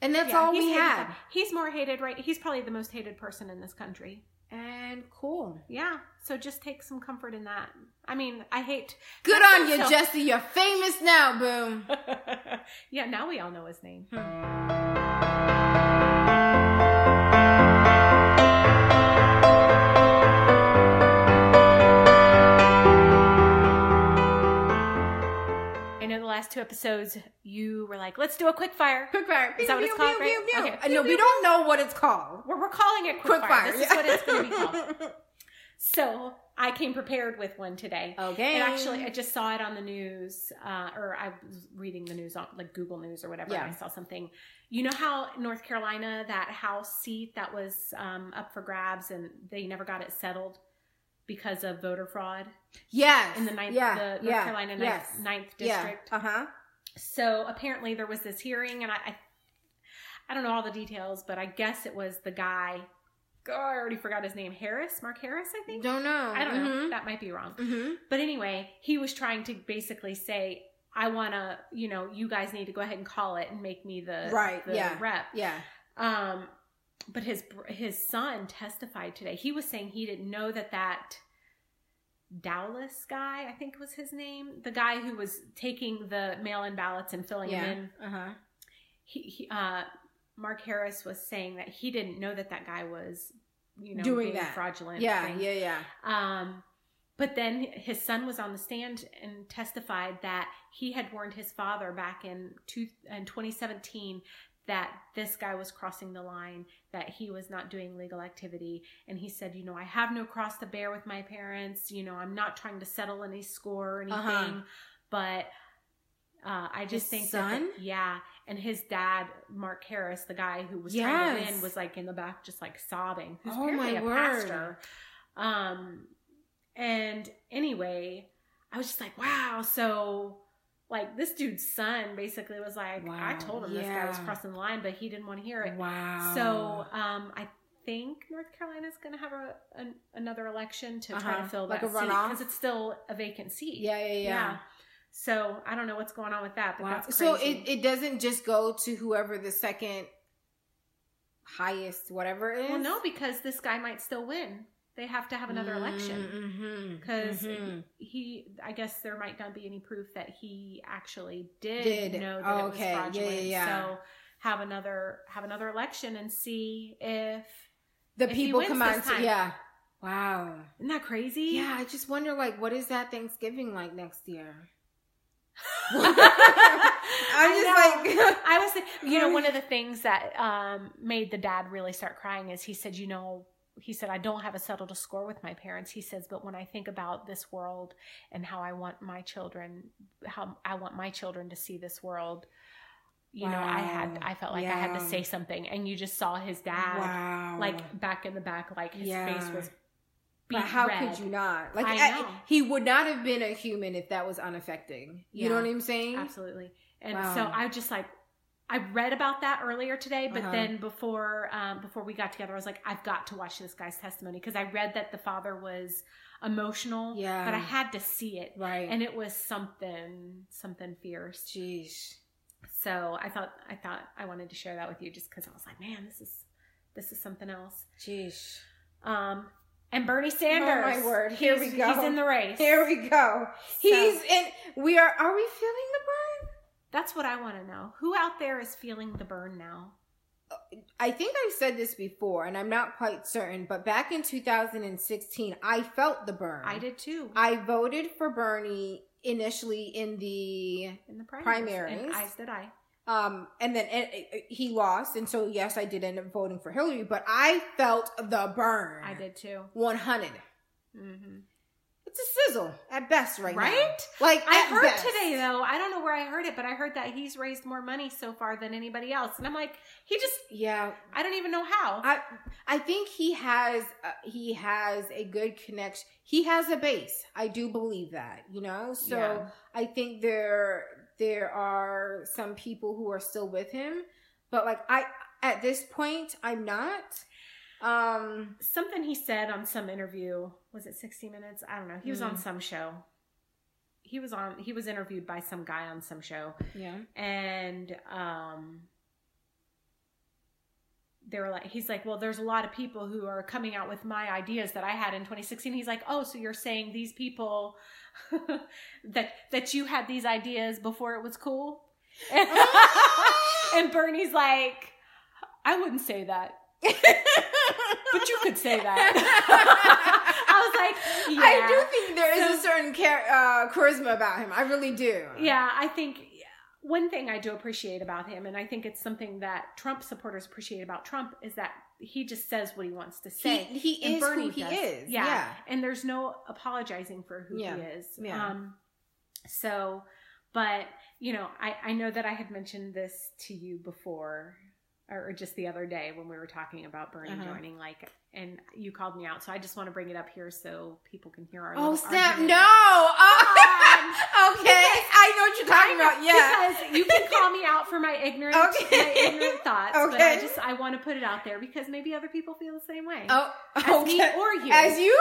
And that's Yeah, all we had. He's more hated, right? He's probably the most hated person in this country. And cool. Yeah. So just take some comfort in that. I mean, I hate. Good on you, so- Jussie. You're famous now, boom. [LAUGHS] yeah. Now we all know his name. I last two episodes you were like, "Let's do a quick fire." Quick fire. Is that what it's called, right? Okay. No, we don't know what it's called. We're, we're calling it quick, Quick fire. fire. This is what it's going to be called. [LAUGHS] So I came prepared with one today. Okay. And actually, I just saw it on the news, uh, or I was reading the news on like Google News or whatever. Yeah. And I saw something. You know how North Carolina that House seat that was um, up for grabs and they never got it settled because of voter fraud yes. in the ninth, yeah. the North yeah. Carolina ninth, yes. ninth Yeah. district. Uh huh. So apparently there was this hearing, and I, I, I don't know all the details, but I guess it was the guy. Oh, I already forgot his name. Harris, Mark Harris, I think. Don't know. I don't know. That might be wrong. Mm-hmm. But anyway, he was trying to basically say, I want to, you know, you guys need to go ahead and call it and make me the Right, the yeah. rep. Yeah. Um, but his his son testified today. He was saying he didn't know that that Dowless guy, I think was his name, the guy who was taking the mail-in ballots and filling Yeah. them in. Uh huh. He, he uh, Mark Harris was saying that he didn't know that that guy was, you know, Doing being that. fraudulent. Yeah. things. Yeah. Yeah. Um, but then his son was on the stand and testified that he had warned his father back in two, in 2017 that this guy was crossing the line, that he was not doing legal activity. And he said, you know, I have no cross to bear with my parents. You know, I'm not trying to settle any score or anything, Uh-huh. but uh, I just His think that, yeah. And his dad, Mark Harris, the guy who was trying to win, was like in the back, just like sobbing. Who's Oh, my a word. pastor. Um, and anyway, I was just like, wow. So, like, this dude's son basically was like, I told him this guy was crossing the line, but he didn't want to hear it. Wow. So, um, I think North Carolina's going to have a, an, another election to try Uh-huh. to fill Like that a runoff? because it's still a vacant seat. Yeah. Yeah. Yeah. So I don't know what's going on with that, but Wow. that's So it, it doesn't just go to whoever the second highest whatever is. well, no, because this guy might still win. They have to have another election. Mm-hmm. because Mhm. he i guess there might not be any proof that he actually did, Did. know that Oh, it was okay. Fraudulent yeah, yeah. so have another have another election and see if the if people come out. To, yeah. Wow. isn't that crazy Yeah, I just wonder, like, what is that Thanksgiving like next year? [LAUGHS] I'm just like, I was, you know, [LAUGHS] one of the things that um, made the dad really start crying is he said, you know, he said, I don't have a settled score with my parents. He says, but when I think about this world and how I want my children, how I want my children to see this world, you know, I had, I felt like I had to say something. And you just saw his dad, wow. like back in the back, like his Yeah. face was but how red. could you not? Like, I he would not have been a human if that was unaffecting. You know what I'm saying? Absolutely. And Wow. so I just like I read about that earlier today, but Uh-huh. then before um, before we got together, I was like, I've got to watch this guy's testimony because I read that the father was emotional, Yeah. but I had to see it, Right. and it was something something fierce. Jeez. So I thought I thought I wanted to share that with you just because I was like, man, this is this is something else. Jeez. Um, and Bernie Sanders, Oh, my word. Here he's- we go. He's in the race. Here we go. He's in. We are. Are we feeling? That's what I want to know. Who out there is feeling the burn now? I think I've said this before, and I'm not quite certain, but back in 2016, I felt the burn. I did too. I voted for Bernie initially in the in the primaries. primaries. And I did I. um and then and, uh, he lost and so yes I did end up voting for Hillary but I felt the burn I did too. 100 Mm-hmm. It's a sizzle at best right now. Right? like I heard best. today though. I don't know where I heard it, but I heard that he's raised more money so far than anybody else, and I'm like, he just. yeah I don't even know how. I I think he has uh, he has a good connection. He has a base. I do believe that, you know. So Yeah. I think there there are some people who are still with him, but like I at this point. I'm not. Um, something he said on some interview was it 60 minutes? I don't know. He was on Mm. some show. He was on he was interviewed by some guy on some show. Yeah. and um they were like he's like well there's a lot of people who are coming out with my ideas that i had in 2016 he's like oh so you're saying these people [LAUGHS] that that you had these ideas before it was cool? [LAUGHS] [LAUGHS] And bernie's like i wouldn't say that but you could say that [LAUGHS] i was like yeah I do think there is So- a certain char- uh, charisma about him. I really do. Yeah, I think one thing I do appreciate about him, and I think it's something that Trump supporters appreciate about Trump, is that he just says what he wants to He, say. he And is Bernie who he does. is. Yeah. Yeah. And there's no apologizing for who Yeah. he is. Yeah. Um, so, but, you know, I, I know that I had mentioned this to you before, or just the other day when we were talking about Bernie Uh-huh. joining, like, and you called me out. So I just want to bring it up here so people can hear our Oh snap! argument. No. Oh, [LAUGHS] okay. I know what you're talking about. Yeah. Because you can call me out for my ignorant, Okay. my ignorant thoughts, but I Okay. just I want to put it out there because maybe other people feel the same way. Oh, As okay. me or you. As you?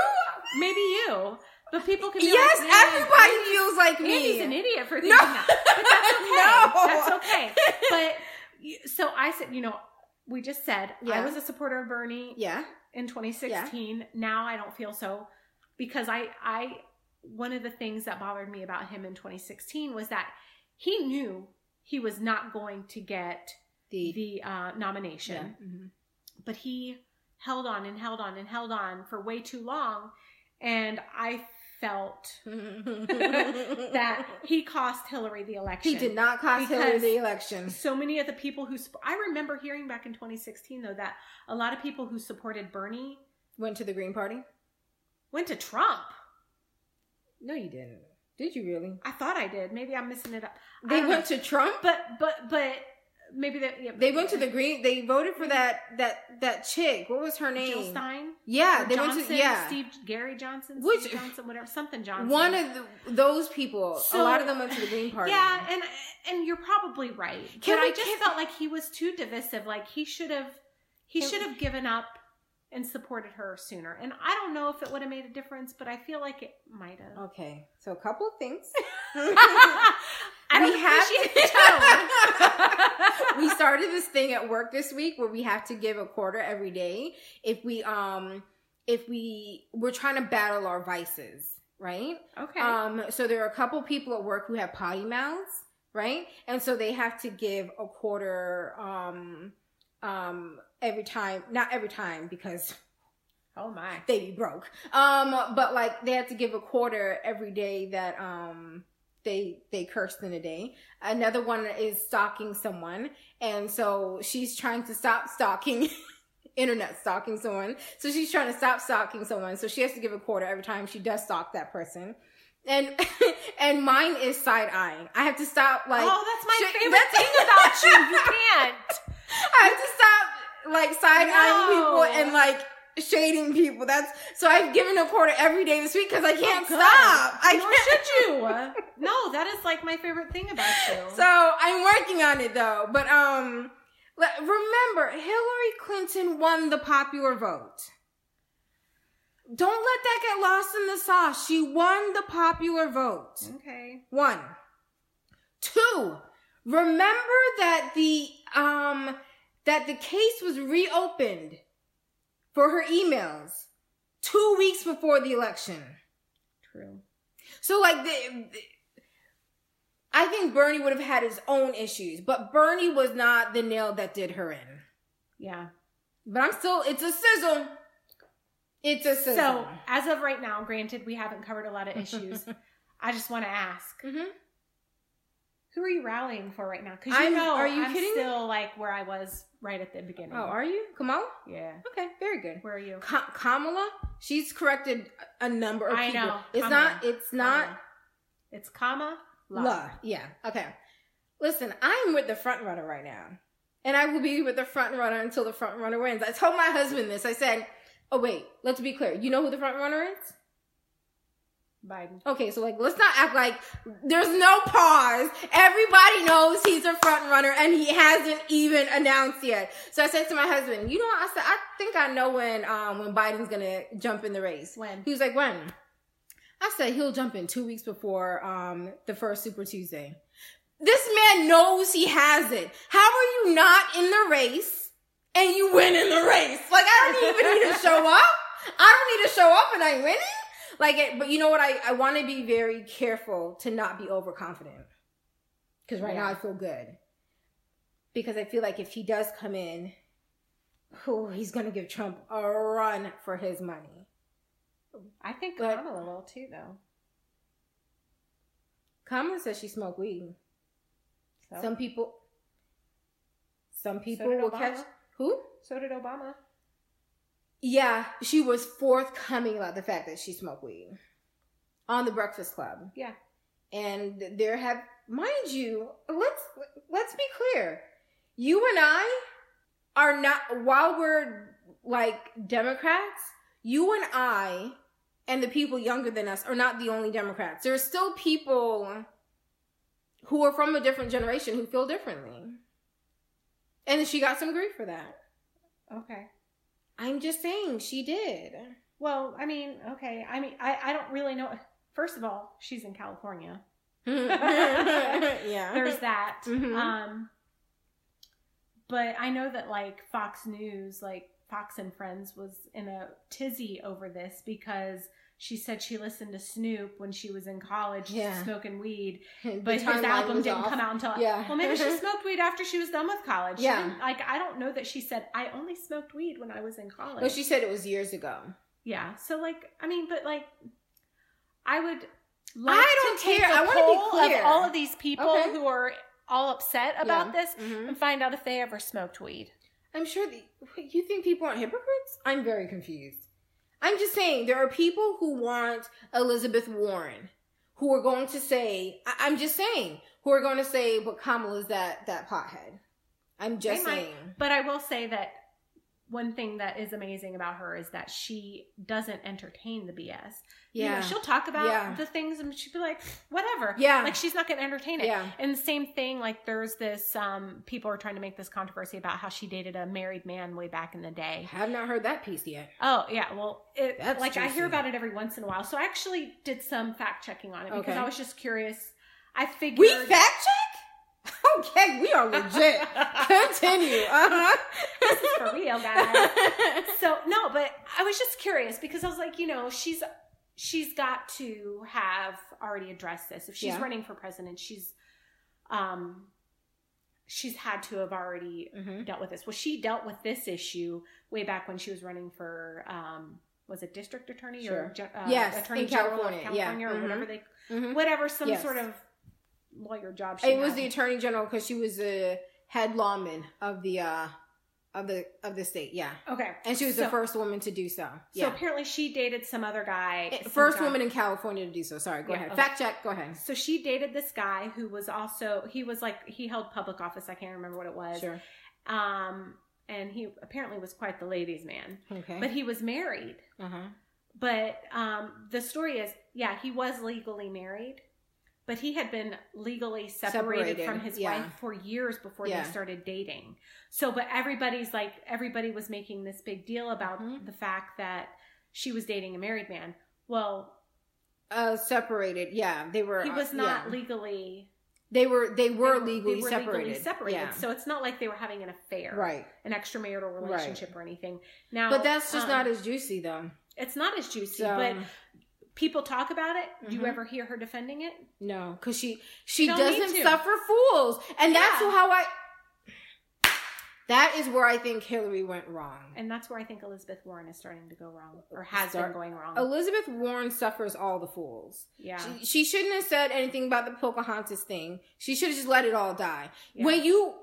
maybe you, but people can. Be Yes, like, "Man, everybody feels like me. Andy's me. an idiot for thinking No. that, but that's [LAUGHS] okay. No. That's okay. But so I said, you know, we just said I was a supporter of Bernie Yeah. in 2016. Now I don't feel so because I I one of the things that bothered me about him in 2016 was that he knew he was not going to get The. the uh, nomination, yeah. Mhm. but he held on and held on and held on for way too long, and I felt [LAUGHS] that [LAUGHS] he cost Hillary the election. he did not cost Hillary the election. So many of the people who I remember hearing back in 2016 though that a lot of people who supported Bernie Went to the Green Party. went to Trump. No, you didn't. Did you really? I thought I did. Maybe I'm missing it up. They went know. to Trump. but but but maybe that yeah, They went to the Green. They voted for that that that chick. What was her name? Jill Stein. Yeah, Or they Johnson, went to yeah. Steve Gary Johnson, Which- Steve Johnson, whatever, something Johnson. One of the, those people. So- a lot of them went to the Green Party. Yeah, and and you're probably right. Can but we- I just felt like he was too divisive. Like he should have he should have given up and supported her sooner. And I don't know if it would have made a difference, but I feel like it might have. Okay, so a couple of things. [LAUGHS] [LAUGHS] I We have tone. [LAUGHS] we started this thing at work this week where we have to give a quarter every day if we um if we we're trying to battle our vices, right? okay. Um so there are a couple people at work who have potty mouths, right? And so they have to give a quarter um um every time, not every time because oh my. they be broke. Um, but like they have to give a quarter every day that um they they cursed in a day. Another one is stalking someone, and so she's trying to stop stalking. [LAUGHS] internet stalking someone so she's trying to stop stalking someone so she has to give a quarter every time she does stalk that person and [LAUGHS] and mine is side eyeing i have to stop like oh, that's my sh- favorite that's- thing [LAUGHS] about you. You can't. I have to stop like side eyeing No. people and like shading people. That's so I've given a quarter every day this week because I can't Oh, stop. I Nor can't. should you. [LAUGHS] No, that is like my favorite thing about you. So I'm working on it though. But um, remember, Hillary Clinton won the popular vote. Don't let that get lost in the sauce. She won the popular vote. okay. One. Two. Remember that the um that the case was reopened for her emails two weeks before the election. True. So like the, the- I think Bernie would have had his own issues, but Bernie was not the nail that did her in. Yeah. But I'm still it's a sizzle. It's a sizzle. So, as of right now, granted, we haven't covered a lot of issues. [LAUGHS] I just want to ask, Mhm. Who are you rallying for right now? Because you I'm- know, are you I'm kidding me? still like where I was right at the beginning. Oh, are you? Kamala? yeah. Okay, very good. Where are you? Ka- Kamala, she's corrected a number of I people. know. It's Kamala. not. It's not. Kamala. It's comma. La. La. Yeah. Okay. Listen, I'm with the front runner right now, and I will be with the front runner until the front runner wins. I told my husband this. I said, "Oh wait, let's be clear. You know who the front runner is? Biden. Okay, so like let's not act like there's no pause. Everybody knows he's a front runner and he hasn't even announced yet. So I said to my husband, you know? I said, I think I know when um when Biden's gonna jump in the race. When? He was like, when? I said he'll jump in two weeks before um the first Super Tuesday. This man knows he has it. How are you not in the race and you win in the race? Like I don't even need to show up. I don't need to show up and I'm winning. Like it, but you know what? I, I want to be very careful to not be overconfident. Cause right now I feel good. Because I feel like if he does come in, oh, he's gonna give Trump a run for his money. I think But- Kamala will too, though. Kamala says she smoked weed. So, Some people, some people did will Obama. catch who? so did Obama. Yeah, she was forthcoming about the fact that she smoked weed on the Breakfast Club. Yeah. and there have mind you let's let's be clear you and i are not while we're like democrats you and i and the people younger than us are not the only democrats there are still people who are from a different generation who feel differently and she got some grief for that Okay. I'm just saying she did Well, I mean, okay. I mean, I, I don't really know. First of all, she's in California. [LAUGHS] yeah There's that. Mhm. Um, but I know that like Fox News, like Fox and Friends, was in a tizzy over this because she said she listened to Snoop when she was in college Yeah. smoking weed, [LAUGHS] but his album didn't off. come out until Yeah. well maybe she [LAUGHS] smoked weed after she was done with college. Yeah. like I don't know that she said I only smoked weed when I was in college. No, she said it was years ago. Yeah. So like, I mean, but like, I would. Like I don't to take care. I wanna be clear. of all of these people Okay. who are all upset about Yeah. this Mhm. and find out if they ever smoked weed. I'm sure the, you think people aren't hypocrites. I'm very confused. I'm just saying there are people who want Elizabeth Warren, who are going to say, I, I'm just saying, who are going to say, but Kamala's that that pothead. I'm just They might. saying. But I will say that one thing that is amazing about her is that she doesn't entertain the BS. You know, Yeah. she'll talk about Yeah. the things and she'd be like, whatever. Yeah. Like she's not going to entertain it. Yeah. And the same thing, like there's this, um, people are trying to make this controversy about how she dated a married man way back in the day. I have not heard that piece yet. Oh yeah, well, it, That's like I hear about it every once in a while. So I actually did some fact checking on it because Okay. I was just curious. I figured We fact check? Okay, we are legit. [LAUGHS] Continue. Uh huh. this is for real, guys. [LAUGHS] so no, but I was just curious because I was like, you know, she's she's got to have already addressed this. If she's Yeah. running for president, she's um she's had to have already hmm dealt with this. Well, she dealt with this issue way back when she was running for um was it district attorney Sure. or uh, Yes, attorney in general California, of yeah. California or Mhm. whatever they hmm whatever some Yes. sort of lawyer job. She It was the attorney general because she was the head lawman of the uh of the of the state. Yeah, okay, and she was so, the first woman to do so. Yeah. So apparently, she dated some other guy. Eh, some first guy. woman in California to do so. Sorry, go Yeah, ahead. okay. Fact check. Go ahead. So she dated this guy who was also he was like he held public office. I can't remember what it was. Sure. Um, and he apparently was quite the ladies' man. Okay. But he was married. uh huh. But um, the story is, yeah, he was legally married, but he had been legally separated, Separated, from his yeah. wife for years before Yeah. they started dating. So, but everybody's like, everybody was making this big deal about Mhm. the fact that she was dating a married man. Well, Uh, separated. Yeah, they were. he uh, was not yeah. legally. They were. They were they legally they were separated. Legally separated. So it's not like they were having an affair, right. an extramarital relationship or anything. Now, But that's just um, not as juicy though. It's not as juicy, So but people talk about it. Do you Mhm. ever hear her defending it? no, because she she doesn't suffer fools, and that's how I. That is where I think Hillary went wrong. And that's where I think Elizabeth Warren is starting to go wrong, or has Start- been going wrong. Elizabeth Warren suffers all the fools. yeah, She, she shouldn't have said anything about the Pocahontas thing. She should have just let it all die. Yeah. When you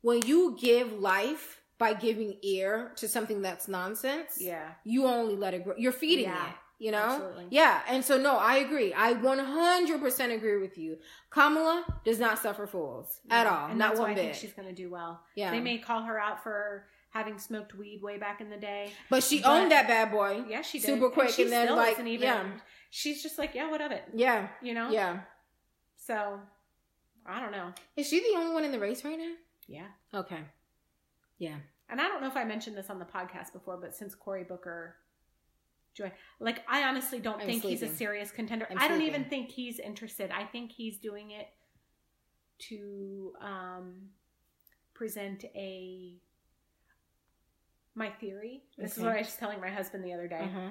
when you give life by giving ear to something that's nonsense, yeah, you only let it grow. You're feeding Yeah, it. You know? absolutely. Yeah. And so no, I agree. I 100% agree with you. Kamala does not suffer fools at all. And not one why I think bit. she's going to do well. Yeah. They may call her out for having smoked weed way back in the day. But she But- owned that bad boy. Yeah, she did. Super And quick, she and then, like, even, yeah. she's just like, yeah, what of it? Yeah. You know? Yeah. So, I don't know. Is she the only one in the race right now? Yeah. Okay. Yeah. And I don't know if I mentioned this on the podcast before, but since Cory Booker joined, like, I honestly don't I'm think he's a serious contender. I'm I don't sleeping. even think he's interested. I think he's doing it to um, present a my theory. This is what I was telling my husband the other day. Uh-huh.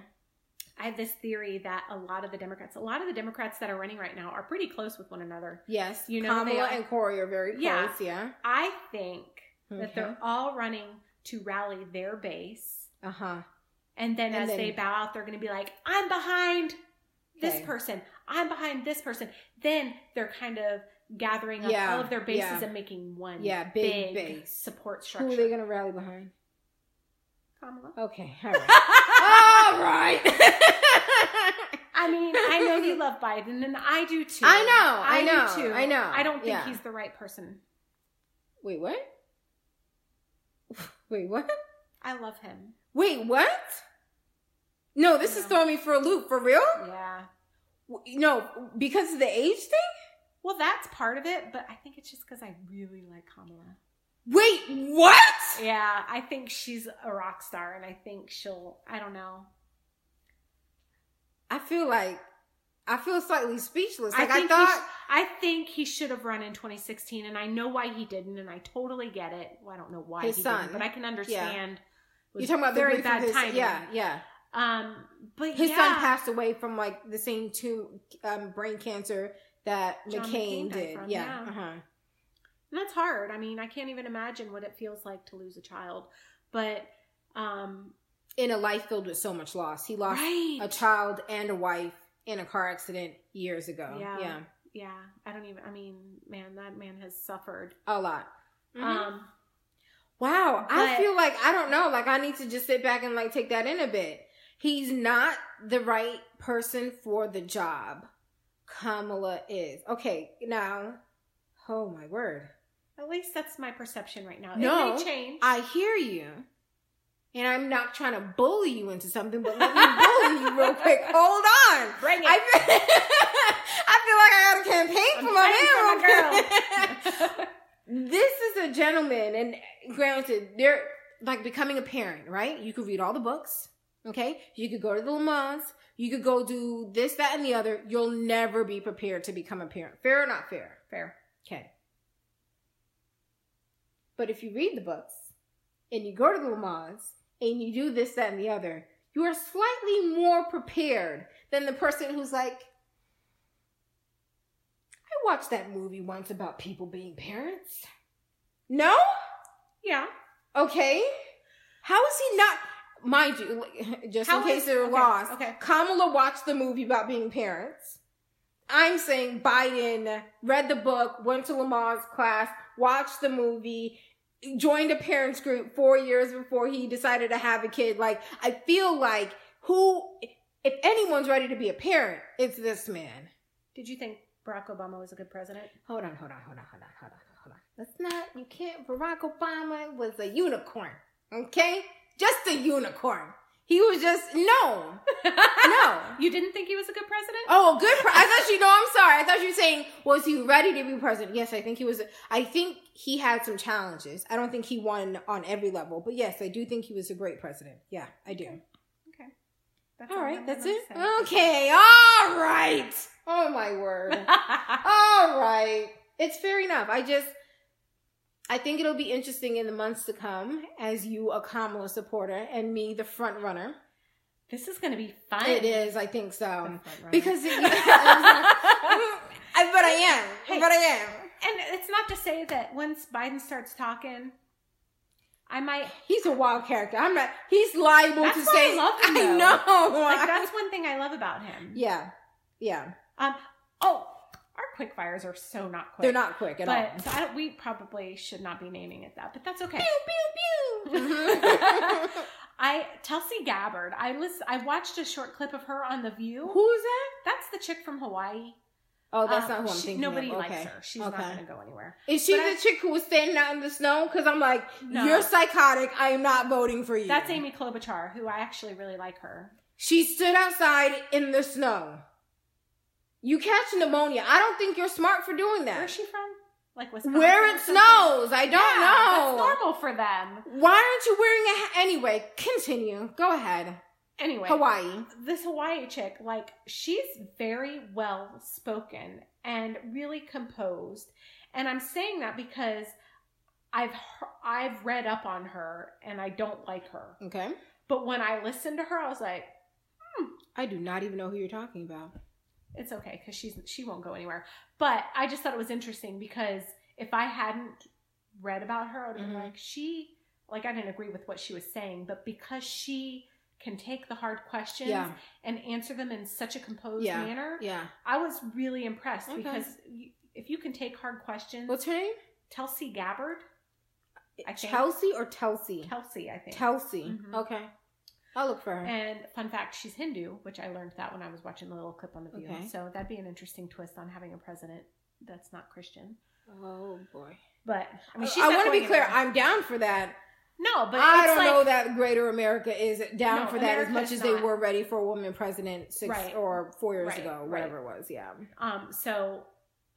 I have this theory that a lot of the Democrats, a lot of the Democrats that are running right now, are pretty close with one another. Yes. You know, Kamala and Cory are very close. Yeah. Yeah. I think that they're all running to rally their base. Uh huh. And then And as then- they bow out, they're going to be like, I'm behind this Okay. person. I'm behind this person. Then they're kind of gathering up Yeah, all of their bases yeah. and making one Yeah, big base. support structure. Who are they going to rally behind? Kamala. Okay. All right. all right. I mean, I know you love Biden, and I do too. I know, I know, do too. I know, I don't think yeah. he's the right person. Wait, what? [LAUGHS] Wait, what? I love him. Wait, what? No, this is throwing me for a loop. For real? Yeah. No, because of the age thing? Well, that's part of it, but I think it's just because I really like Kamala. Wait, what? Yeah, I think she's a rock star, and I think she'll. I don't know. I feel like I feel slightly speechless. Like I, think he thought. sh- I think he should have run in 2016, and I know why he didn't, and I totally get it. Well, I don't know why His he son. didn't, but I can understand. It You're talking about very bad his, timing. Yeah, yeah. Um, but His yeah, son passed away from like the same two um, brain cancer that John McCain, McCain did. from, yeah. yeah. Uh-huh. And that's hard. I mean, I can't even imagine what it feels like to lose a child. But um In a life filled with so much loss, he lost right. a child and a wife in a car accident years ago. Yeah. yeah. yeah, I don't even I mean, man, that man has suffered. a lot. Mhm. Um Wow, I feel like I don't know, like I need to just sit back and like take that in a bit. He's not the right person for the job. Kamala is. Okay, now, oh my word. at least that's my perception right now. No, it may change. I hear you. And I'm not trying to bully you into something, but let me bully you [LAUGHS] real quick. Hold on. Bring it. I feel, [LAUGHS] I feel like I got a campaign I'm for my man. real quick. [LAUGHS] this is a gentleman, and granted, they're like becoming a parent, right? You could read all the books, okay? You could go to the Lamaze, you could go do this, that, and the other. You'll never be prepared to become a parent. Fair or not fair? Fair. Okay. But if you read the books and you go to the Lamaze and you do this, that, and the other, you are slightly more prepared than the person who's like, I watched that movie once about people being parents. No? Yeah. Okay. How is he not? Mind you, [LAUGHS] just How in case is- they're okay, lost, okay. Kamala watched the movie about being parents. I'm saying Biden read the book, went to Lamaze class, watched the movie, joined a parents group four years before he decided to have a kid. Like, I feel like who, if anyone's ready to be a parent, it's this man. Did you think Barack Obama was a good president? Hold on, hold on, hold on, hold on, hold on, hold on. That's not, you can't, Barack Obama was a unicorn, okay? Just a unicorn. He was just, no, [LAUGHS] no. You didn't think he was a good president? Oh, good. Pre- I thought you know. I'm sorry. I thought you were saying was he ready to be president? Yes, I think he was. I think he had some challenges. I don't think he won on every level, but yes, I do think he was a great president. Yeah, I do. Okay. That's All right, that's it. Okay, all right. Oh my word. [LAUGHS] all right, it's fair enough. I just, I think it'll be interesting in the months to come as you a Kamala supporter and me the front runner. this is going to be fun. It is. I think so because. It, [LAUGHS] I, but I am. Hey. But I am. and it's not to say that once Biden starts talking, I might. He's a wild character. I'm not. He's liable to say. I love him, I know. Like that's [LAUGHS] one thing I love about him. yeah, yeah. Um. Oh, our quick fires are so not quick. They're not quick at all. But so I don't, we probably should not be naming it that, but that's okay. Pew, pew, pew. [LAUGHS] [LAUGHS] I Tulsi Gabbard. I listen. I watched a short clip of her on The View. Who is that? That's the chick from Hawaii. Oh, that's Um, not who I'm she- thinking. Nobody of. likes Okay. her. She's Okay. not going to go anywhere. Is she But the I- chick who was standing out in the snow? Because I'm like, No. you're psychotic. I am not voting for you. That's Amy Klobuchar, who I actually really like her. She stood outside in the snow. You catch pneumonia. I don't think you're smart for doing that. Where's she from? Like Wisconsin? Where it snows. I don't Yeah, know. That's normal for them. Why aren't you wearing a hat? Anyway, continue. Go ahead. Anyway, Hawaii. this Hawaii chick, like, she's very well spoken and really composed. And I'm saying that because I've I've read up on her and I don't like her. Okay. But when I listened to her, I was like, hmm, I do not even know who you're talking about. It's okay because she's she won't go anywhere. But I just thought it was interesting because if I hadn't read about her, I would have Mhm. been like, she like I didn't agree with what she was saying, but because she can take the hard questions Yeah. and answer them in such a composed Yeah. manner, Yeah. I was really impressed Okay. because if you can take hard questions, What's her name? Tulsi Gabbard, I think. Chelsea or Telsey? Kelsey, I think. Telsey. Mhm. Okay. I'll look for her. And fun fact, she's Hindu, which I learned that when I was watching the little clip on the View. Okay. So that'd be an interesting twist on having a president that's not Christian. oh boy. But I mean, she's I want to be clear. anywhere. I'm down for that. no, but I don't like, know that Greater America is down No, for that as much as they were ready for a woman president six Right. or four years Right, ago, right. whatever it was. Yeah. Um, so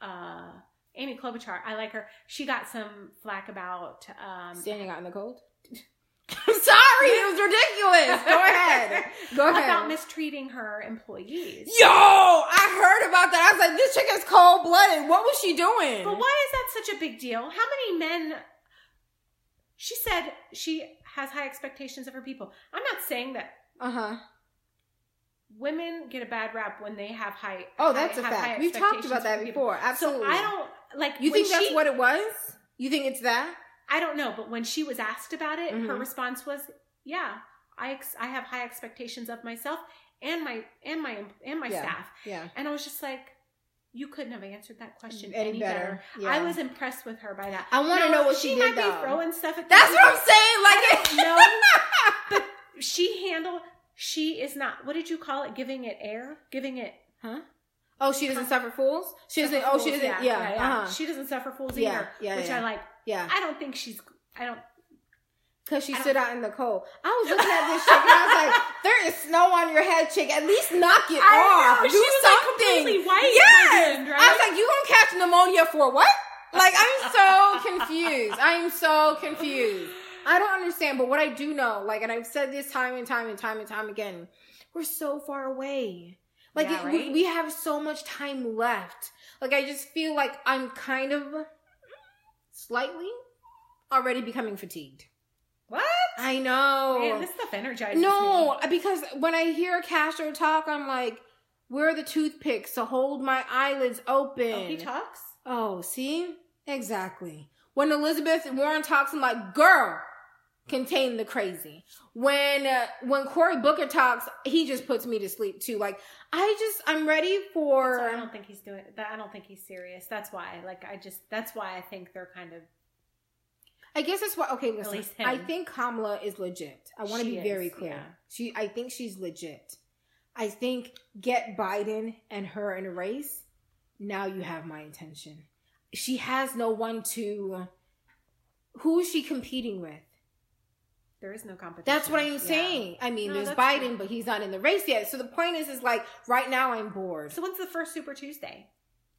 uh, Amy Klobuchar, I like her. She got some flack about um, Standing out in the cold. I'm [LAUGHS] sorry, it was ridiculous. Go [LAUGHS] ahead. Go ahead. about mistreating her employees. Yo, I heard about that. I was like, this chick is cold blooded. What was she doing? But why is that such a big deal? How many men? She said she has high expectations of her people. I'm not saying that Uh huh. women get a bad rap when they have high. Oh, that's a high- fact. We've talked about that before. Absolutely. So I don't like. You think that's what it was? You think it's that? I don't know, but when she was asked about it, her Mhm. response was, "Yeah, I ex- I have high expectations of myself and my and my and my Yeah. staff." Yeah. And I was just like, "You couldn't have answered that question Any any, better. better." Yeah. I was impressed with her by that. I want to know what she, might did though. be throwing stuff at. the That's people. what I'm saying. Like, I [LAUGHS] but she handled. She is not. What did you call it? Giving it air. Giving it. huh? Oh, she doesn't suffer fools. She doesn't. Oh, she doesn't. Yeah. Uh-huh. She doesn't suffer fools Yeah, either. yeah, which yeah. I like. Yeah. I don't think she's. I don't. Because she stood out in the cold. I was [LAUGHS] looking at this chick and I was like, there is snow on your head, chick. At least knock it I off. know, Do she was, like, something. completely white Yes. end, I was like, you gonna catch pneumonia for what? Like, I'm so confused. I'm so confused. I don't understand, but what I do know, like, and I've said this time and time and time and time again, we're so far away. Like, Yeah, it, we, we have so much time left. Like, I just feel like I'm kind of slightly already becoming fatigued. What? I know. Man, this stuff energizes no, me. because when I hear Castro talk, I'm like, where are the toothpicks to hold my eyelids open? Oh, he talks. Oh, see? Exactly. When Elizabeth Warren talks, I'm like, girl, contain the crazy. When uh, when Cory Booker talks, he just puts me to sleep too. Like, I just, I'm ready for. I don't think he's doing that. I don't think he's serious. That's why. Like, I just. That's why I think they're kind of. I guess that's why. Okay, listen. I think Kamala is legit. I want to be very clear. yeah. She, I think she's legit. I think get Biden and her in a race. Now you have my attention. She has no one to. Who is she competing with? There is no competition. That's what I'm Yeah. saying. I mean, No, there's Biden, true. but he's not in the race yet. So the point is, is like right now I'm bored. So when's the first Super Tuesday?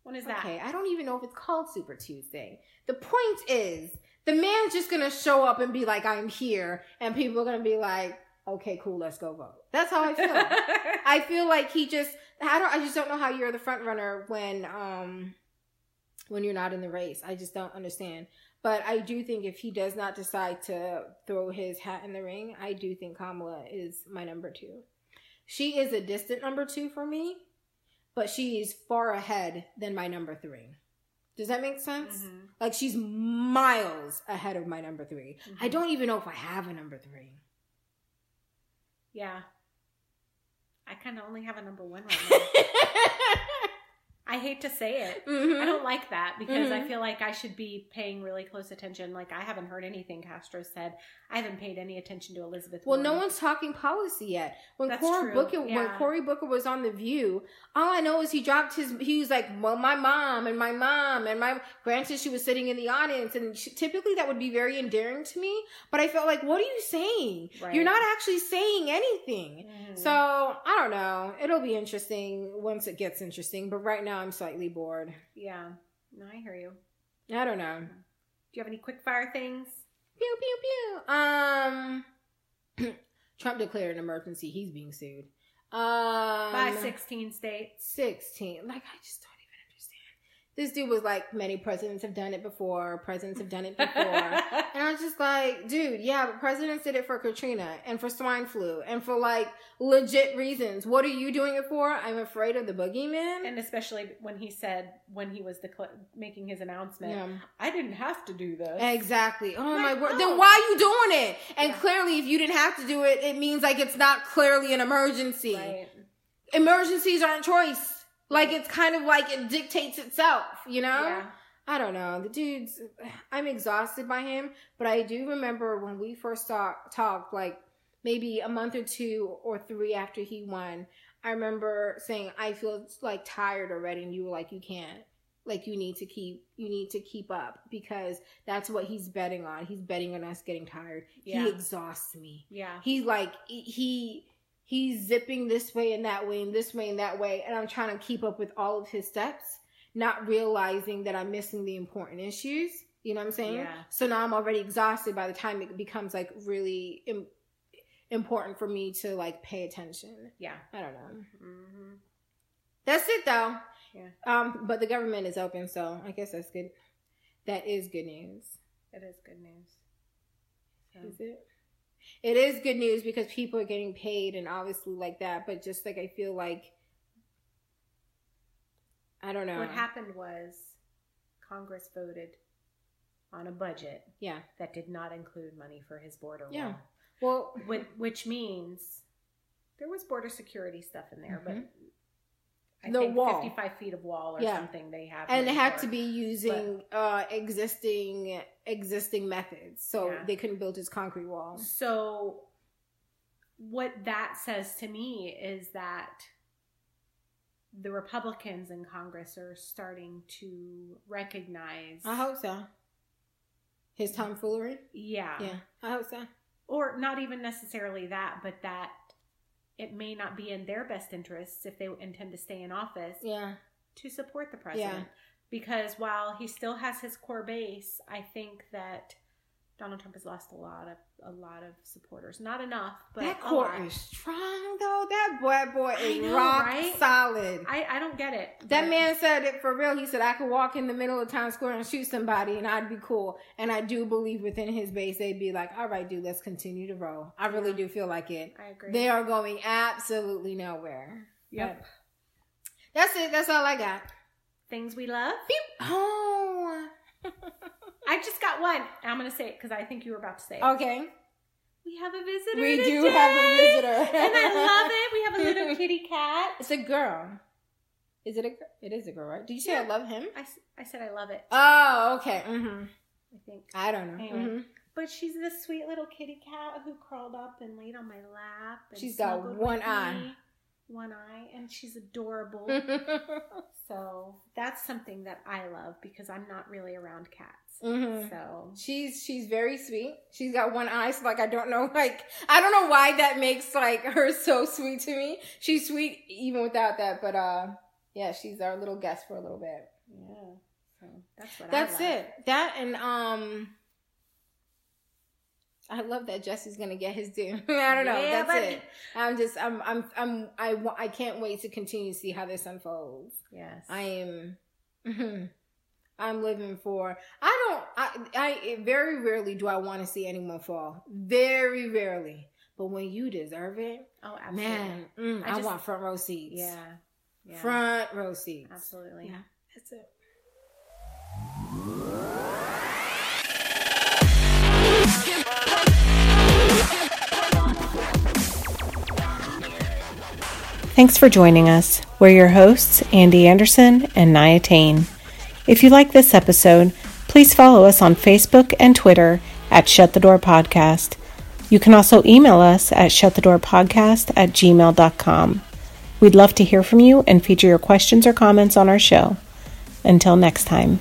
When is that? Okay, I don't even know if it's called Super Tuesday. The point is, the man's just gonna show up and be like, I'm here, and people are gonna be like, okay, cool, let's go vote. That's how I feel. [LAUGHS] I feel like he just, I don't, I just don't know how you're the front runner when, um, when you're not in the race. I just don't understand. But I do think if he does not decide to throw his hat in the ring, I do think Kamala is my number two. She is a distant number two for me, but she is far ahead than my number three. Does that make sense? Mhm. Like she's miles ahead of my number 3 I Mhm. don't even know if I have a number three. Yeah. I kind of only have a number one right [LAUGHS] now. I hate to say it. Mhm. I don't like that because I Mhm. feel like I should be paying really close attention. Like I haven't heard anything Castro said. I haven't paid any attention to Elizabeth. Well, no one's talking policy yet. When That's Cory true, Booker, when. Cory Booker was on the View, all I know is he dropped his. He was like, "Well, my mom and my mom and my." Granted, she was sitting in the audience, and she, typically that would be very endearing to me. But I felt like, what are you saying? Right. You're not actually saying anything. Mhm. So I don't know. It'll be interesting once it gets interesting. But right now, I'm slightly bored. yeah, no, I hear you. I don't know. Do you have any quick fire things? Pew pew pew. Um, [CLEARS THROAT] Trump declared an emergency. He's being sued. Um, By 16 states. 16. Like, I just don't even understand. This dude was like, many presidents have done it before. Presidents have done it before. [LAUGHS] and I was just like, dude, yeah, but presidents did it for Katrina and for swine flu and for like legit reasons. What are you doing it for? I'm afraid of the boogeyman. and especially when he said when he was decla- making his announcement, yeah. I didn't have to do this. Exactly. Oh my Like, word. Then why are you doing it? And Yeah. clearly, if you didn't have to do it, it means like it's not clearly an emergency. Right. Emergencies aren't choice. Like it's kind of like it dictates itself, you know? Yeah. I don't know. The dude's, I'm exhausted by him, but I do remember when we first talk, talked, like maybe a month or two or three after he won, I remember saying, I feel like tired already. And you were like, you can't. Like you need to keep, you need to keep up because that's what he's betting on. He's betting on us getting tired. Yeah. He exhausts me. Yeah. He's like, he, he's zipping this way and that way and this way and that way. And I'm trying to keep up with all of his steps not realizing that I'm missing the important issues. You know what I'm saying? Yeah. So now I'm already exhausted by the time it becomes like really Im- important for me to like pay attention. Yeah. I don't know. hmm That's it though. Yeah. Um, but the government is open, so I guess that's good. That is good news. It is good news. So- Is it? It is good news because people are getting paid and obviously like that, but just like I feel like I don't know. What happened was Congress voted on a budget Yeah. that did not include money for his border Yeah. wall. Well, Which, which means there was border security stuff in there, but I The think wall. 55 feet of wall or Yeah. something they have. and it had to be using uh existing existing methods so Yeah. they couldn't build his concrete wall So, what that says to me is that the Republicans in Congress are starting to recognize, i hope so. His tomfoolery? Yeah, yeah i hope so. Or not even necessarily that, but that it may not be in their best interests if they intend to stay in office yeah. to support the president. Because while he still has his core base, I think that Donald Trump has lost a lot of a lot of supporters. Not enough, but that lot. is strong though that boy boy is know, rock right? solid I, I don't get it. that but- man said it for real he said i could walk in the middle of town square and shoot somebody and i'd be cool and i do believe within his base they'd be like all right dude let's continue to roll i really Yeah. do feel like it I agree. they are going absolutely nowhere Yep. But that's it that's all i got Things we love. Oh. [LAUGHS] I just got one. I'm going to say it because I think you were about to say it. okay. We have a visitor. We do have a visitor. and I love it. We have a little [LAUGHS] kitty cat. It's a girl. Is it a girl? It is a girl, right? Did you say I love him? I said I love it. Oh, okay. Mm-hmm. I think. I don't know. Anyway. Mhm. But she's this sweet little kitty cat who crawled up and laid on my lap. And She's got one eye. me. One eye, and she's adorable. Mm-hmm. [LAUGHS] so that's something that I love because I'm not really around cats. Mhm. So She's she's very sweet. She's got one eye, so like I don't know, like I don't know why that makes like her so sweet to me. She's sweet even without that, but uh, yeah, she's our little guest for a little bit. yeah, so that's what That's it. That and um I love that Jussie's gonna get his due. [LAUGHS] I don't know. Yeah, That's buddy. it. I'm just I'm I'm I'm I I can't wait to continue to see how this unfolds. Yes, I am. [LAUGHS] I'm living for I don't I I very rarely do I want to see anyone fall. Very rarely. But when you deserve it, Oh, absolutely. man, mm, I I, want front row seats. Yeah. yeah. Front row seats. Absolutely. Yeah. That's it. Thanks for joining us. We're your hosts, Andy Anderson and Naya Tane. If you like this episode, please follow us on Facebook and Twitter at Shut the Door Podcast. You can also email us at shutthedoorpodcast at gmail.com. We'd love to hear from you and feature your questions or comments on our show. Until next time.